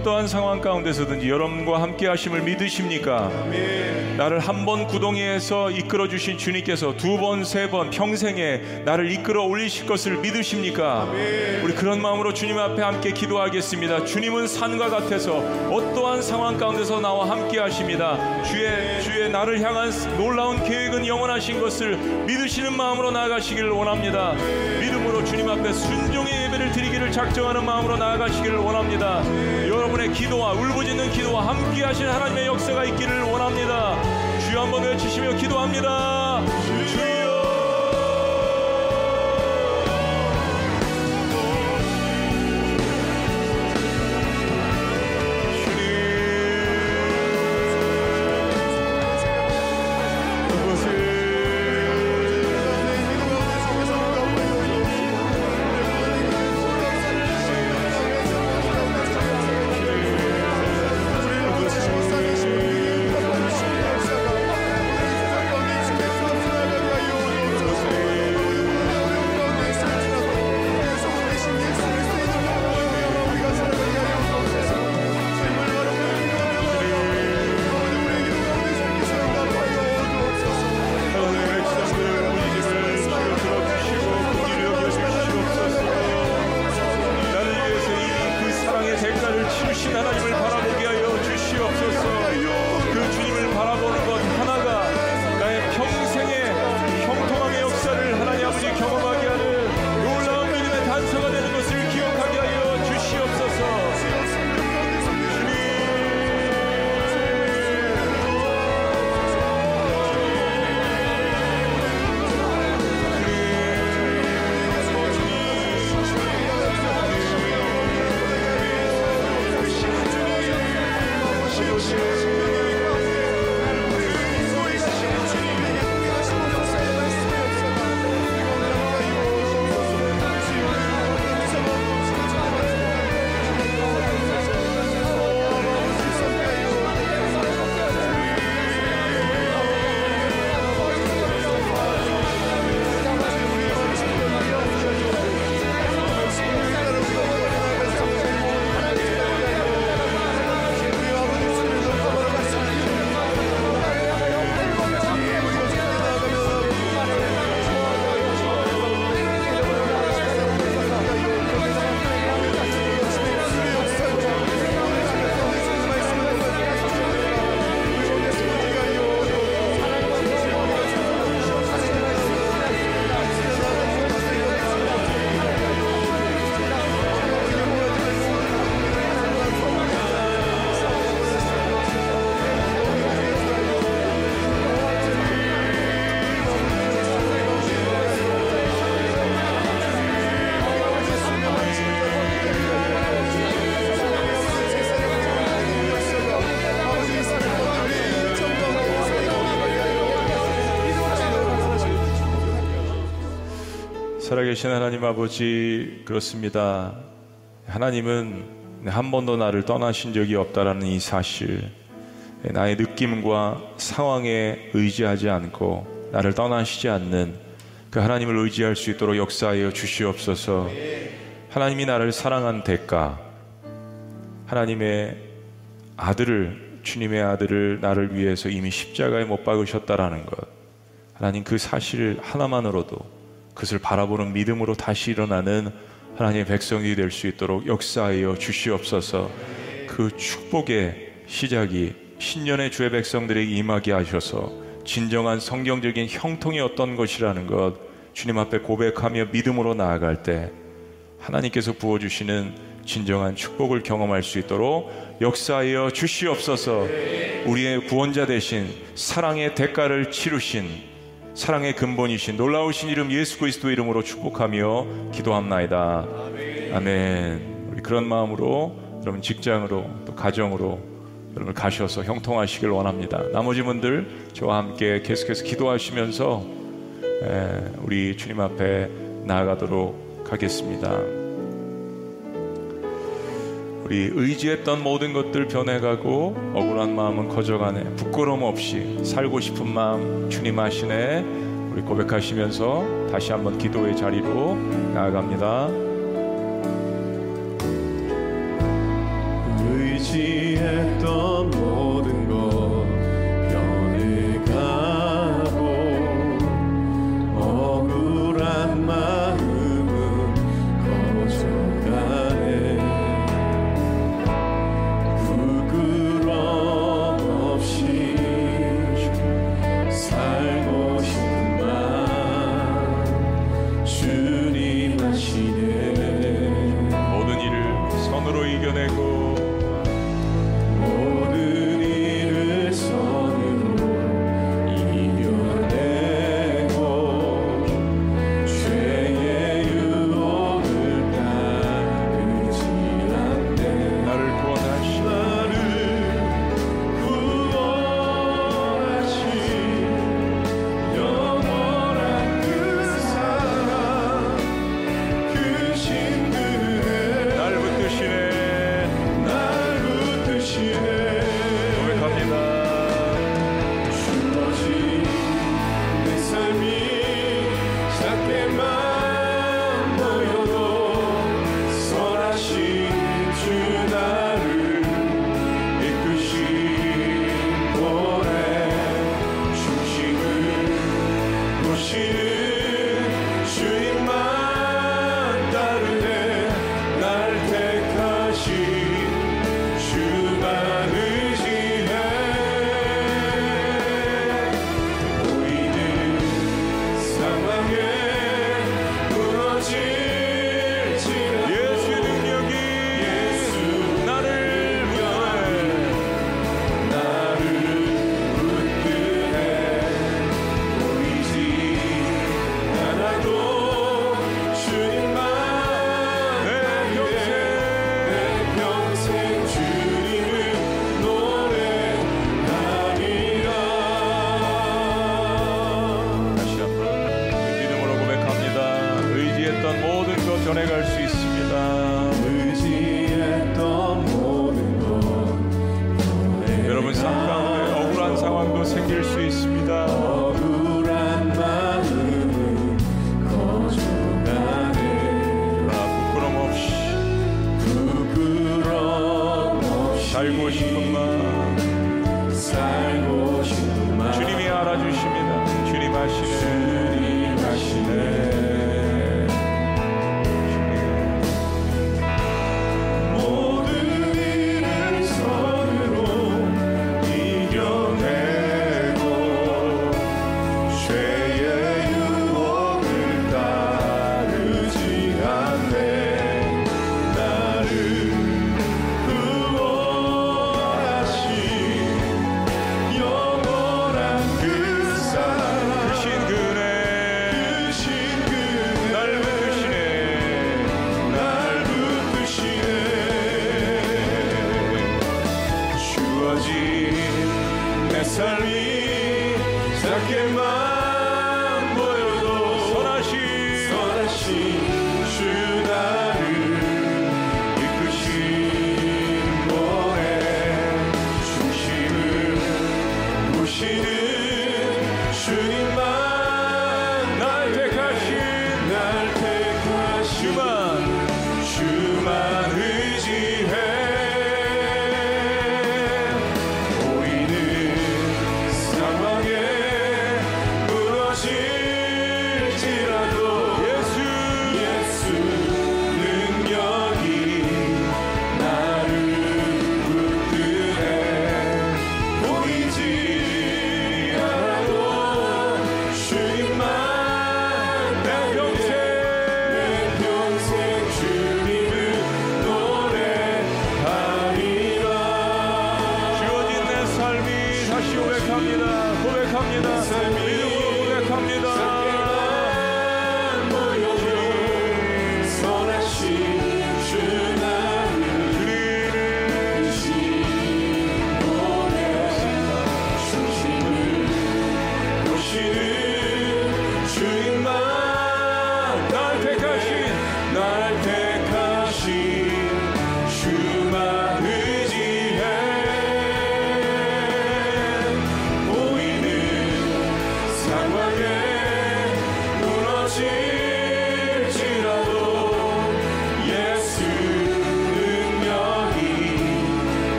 어떠한 상황 가운데서든지 여러분과 함께 하심을 믿으십니까? 나를 한 번 구덩이에서 이끌어 주신 주님께서 두 번, 세 번 평생에 나를 이끌어 올리실 것을 믿으십니까? 우리 그런 마음으로 주님 앞에 함께 기도하겠습니다. 주님은 산과 같아서 어떠한 상황 가운데서 나와 함께 하십니다. 주의 주의 나를 향한 놀라운 계획은 영원하신 것을 믿으시는 마음으로 나아가시기를 원합니다. 믿음으로 주님 앞에 순종의 예배를 드리기를 작정하는 마음으로 나아가시기를 원합니다. 여러분의 기도와 울부짖는 기도와 함께 하신 하나님의 역사가 있기를 원합니다. 주여 한번 외치시며 기도합니다. 살아계신 하나님 아버지 그렇습니다. 하나님은 한 번도 나를 떠나신 적이 없다라는 이 사실, 나의 느낌과 상황에 의지하지 않고 나를 떠나시지 않는 그 하나님을 의지할 수 있도록 역사하여 주시옵소서. 하나님이 나를 사랑한 대가, 하나님의 아들을 주님의 아들을 나를 위해서 이미 십자가에 못 박으셨다라는 것. 하나님 그 사실 하나만으로도 그것을 바라보는 믿음으로 다시 일어나는 하나님의 백성이 될 수 있도록 역사하여 주시옵소서. 그 축복의 시작이 신년의 주의 백성들에게 임하게 하셔서 진정한 성경적인 형통이 어떤 것이라는 것 주님 앞에 고백하며 믿음으로 나아갈 때 하나님께서 부어주시는 진정한 축복을 경험할 수 있도록 역사하여 주시옵소서 우리의 구원자 대신 사랑의 대가를 치르신 사랑의 근본이신 놀라우신 이름 예수 그리스도 이름으로 축복하며 기도합나이다. 아멘. 우리 그런 마음으로 여러분 직장으로 또 가정으로 여러분 가셔서 형통하시길 원합니다. 나머지 분들 저와 함께 계속해서 기도하시면서 에, 우리 주님 앞에 나아가도록 하겠습니다. 우리 의지했던 모든 것들 변해가고 억울한 마음은 커져가네. 부끄러움 없이 살고 싶은 마음 주님 하시네 우리 고백하시면서 다시 한번 기도의 자리로 나아갑니다. 의지했던 모든 힘으로 이겨내고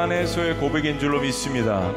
안에서의 고백인 줄로 믿습니다.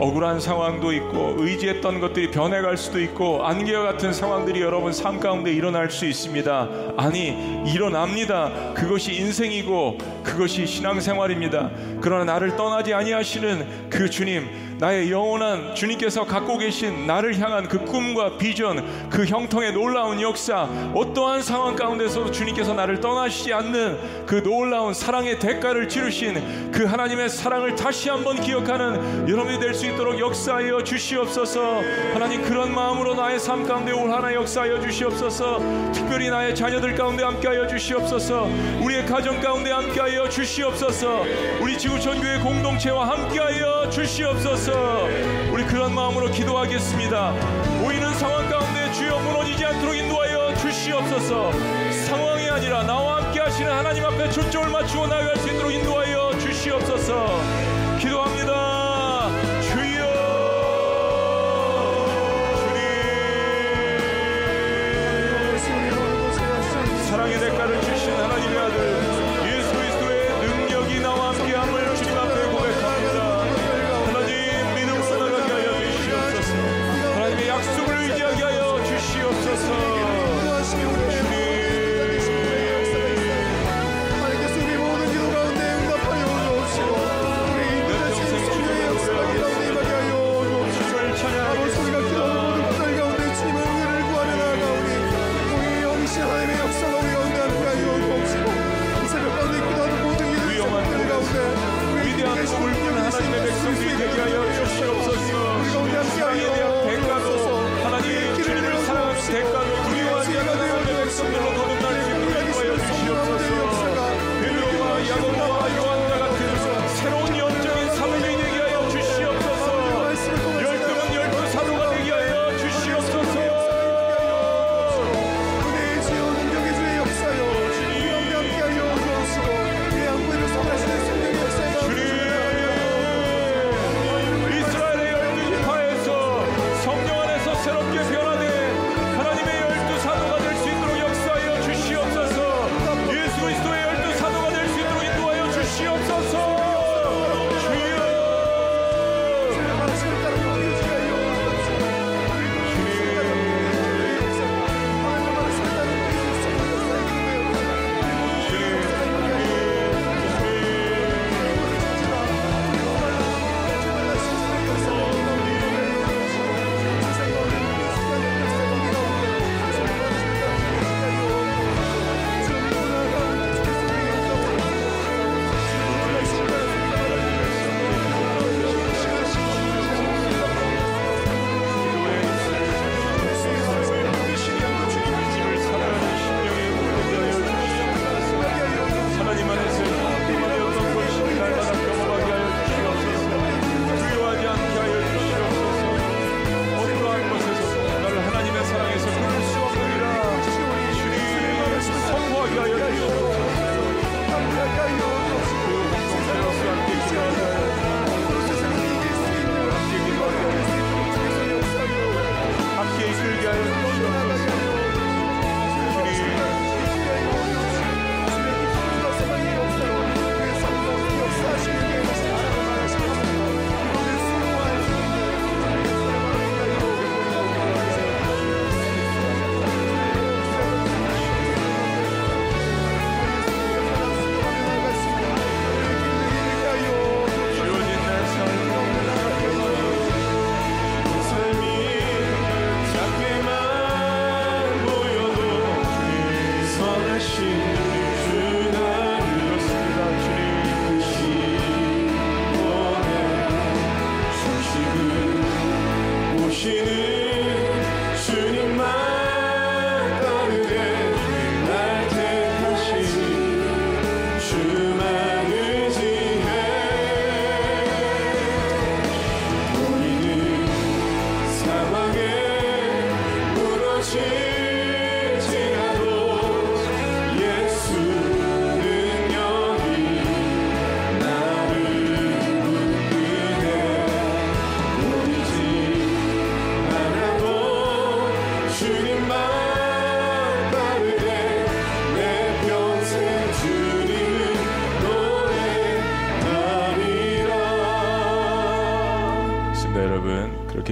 억울한 상황도 있고 의지했던 것들이 변해갈 수도 있고 안개와 같은 상황들이 여러분 삶 가운데 일어날 수 있습니다. 아니 일어납니다. 그것이 인생이고 그것이 신앙생활입니다. 그러나 나를 떠나지 아니하시는 그 주님 나의 영원한 주님께서 갖고 계신 나를 향한 그 꿈과 비전, 그 형통의 놀라운 역사, 어떠한 상황 가운데서도 주님께서 나를 떠나시지 않는 그 놀라운 사랑의 대가를 치르신 그 하나님의 사랑을 다시 한번 기억하는 여러분이 될 수 있도록 역사하여 주시옵소서. 하나님 그런 마음으로 나의 삶 가운데 올 하나 역사하여 주시옵소서. 특별히 나의 자녀들 가운데 함께하여 주시옵소서. 우리의 가정 가운데 함께하여 주시옵소서. 우리 지구촌 교회 공동체와 함께하여 주시옵소서. 우리 그런 마음으로 기도하겠습니다. 보이는 상황 가운데 주여 무너지지 않도록 인도하여 주시옵소서. 상황이 아니라 나와 함께 하시는 하나님 앞에 초점을 맞추고 나아갈 수 있도록 인도하여 주시옵소서. 기도합니다. 주여. 주님. 사랑의 대가를 주신 하나님의 아들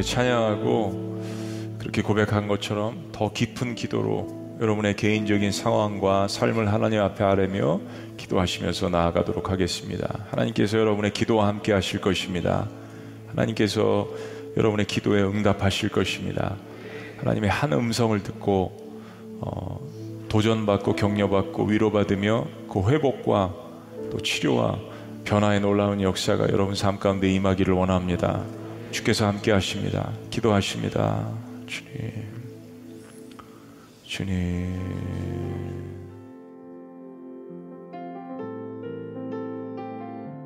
찬양하고 그렇게 고백한 것처럼 더 깊은 기도로 여러분의 개인적인 상황과 삶을 하나님 앞에 아뢰며 기도하시면서 나아가도록 하겠습니다. 하나님께서 여러분의 기도와 함께 하실 것입니다. 하나님께서 여러분의 기도에 응답하실 것입니다. 하나님의 한 음성을 듣고 어, 도전받고 격려받고 위로받으며 그 회복과 또 치료와 변화의 놀라운 역사가 여러분 삶 가운데 임하기를 원합니다. 주께서 함께 하십니다. 기도하십니다. 주님. 주님.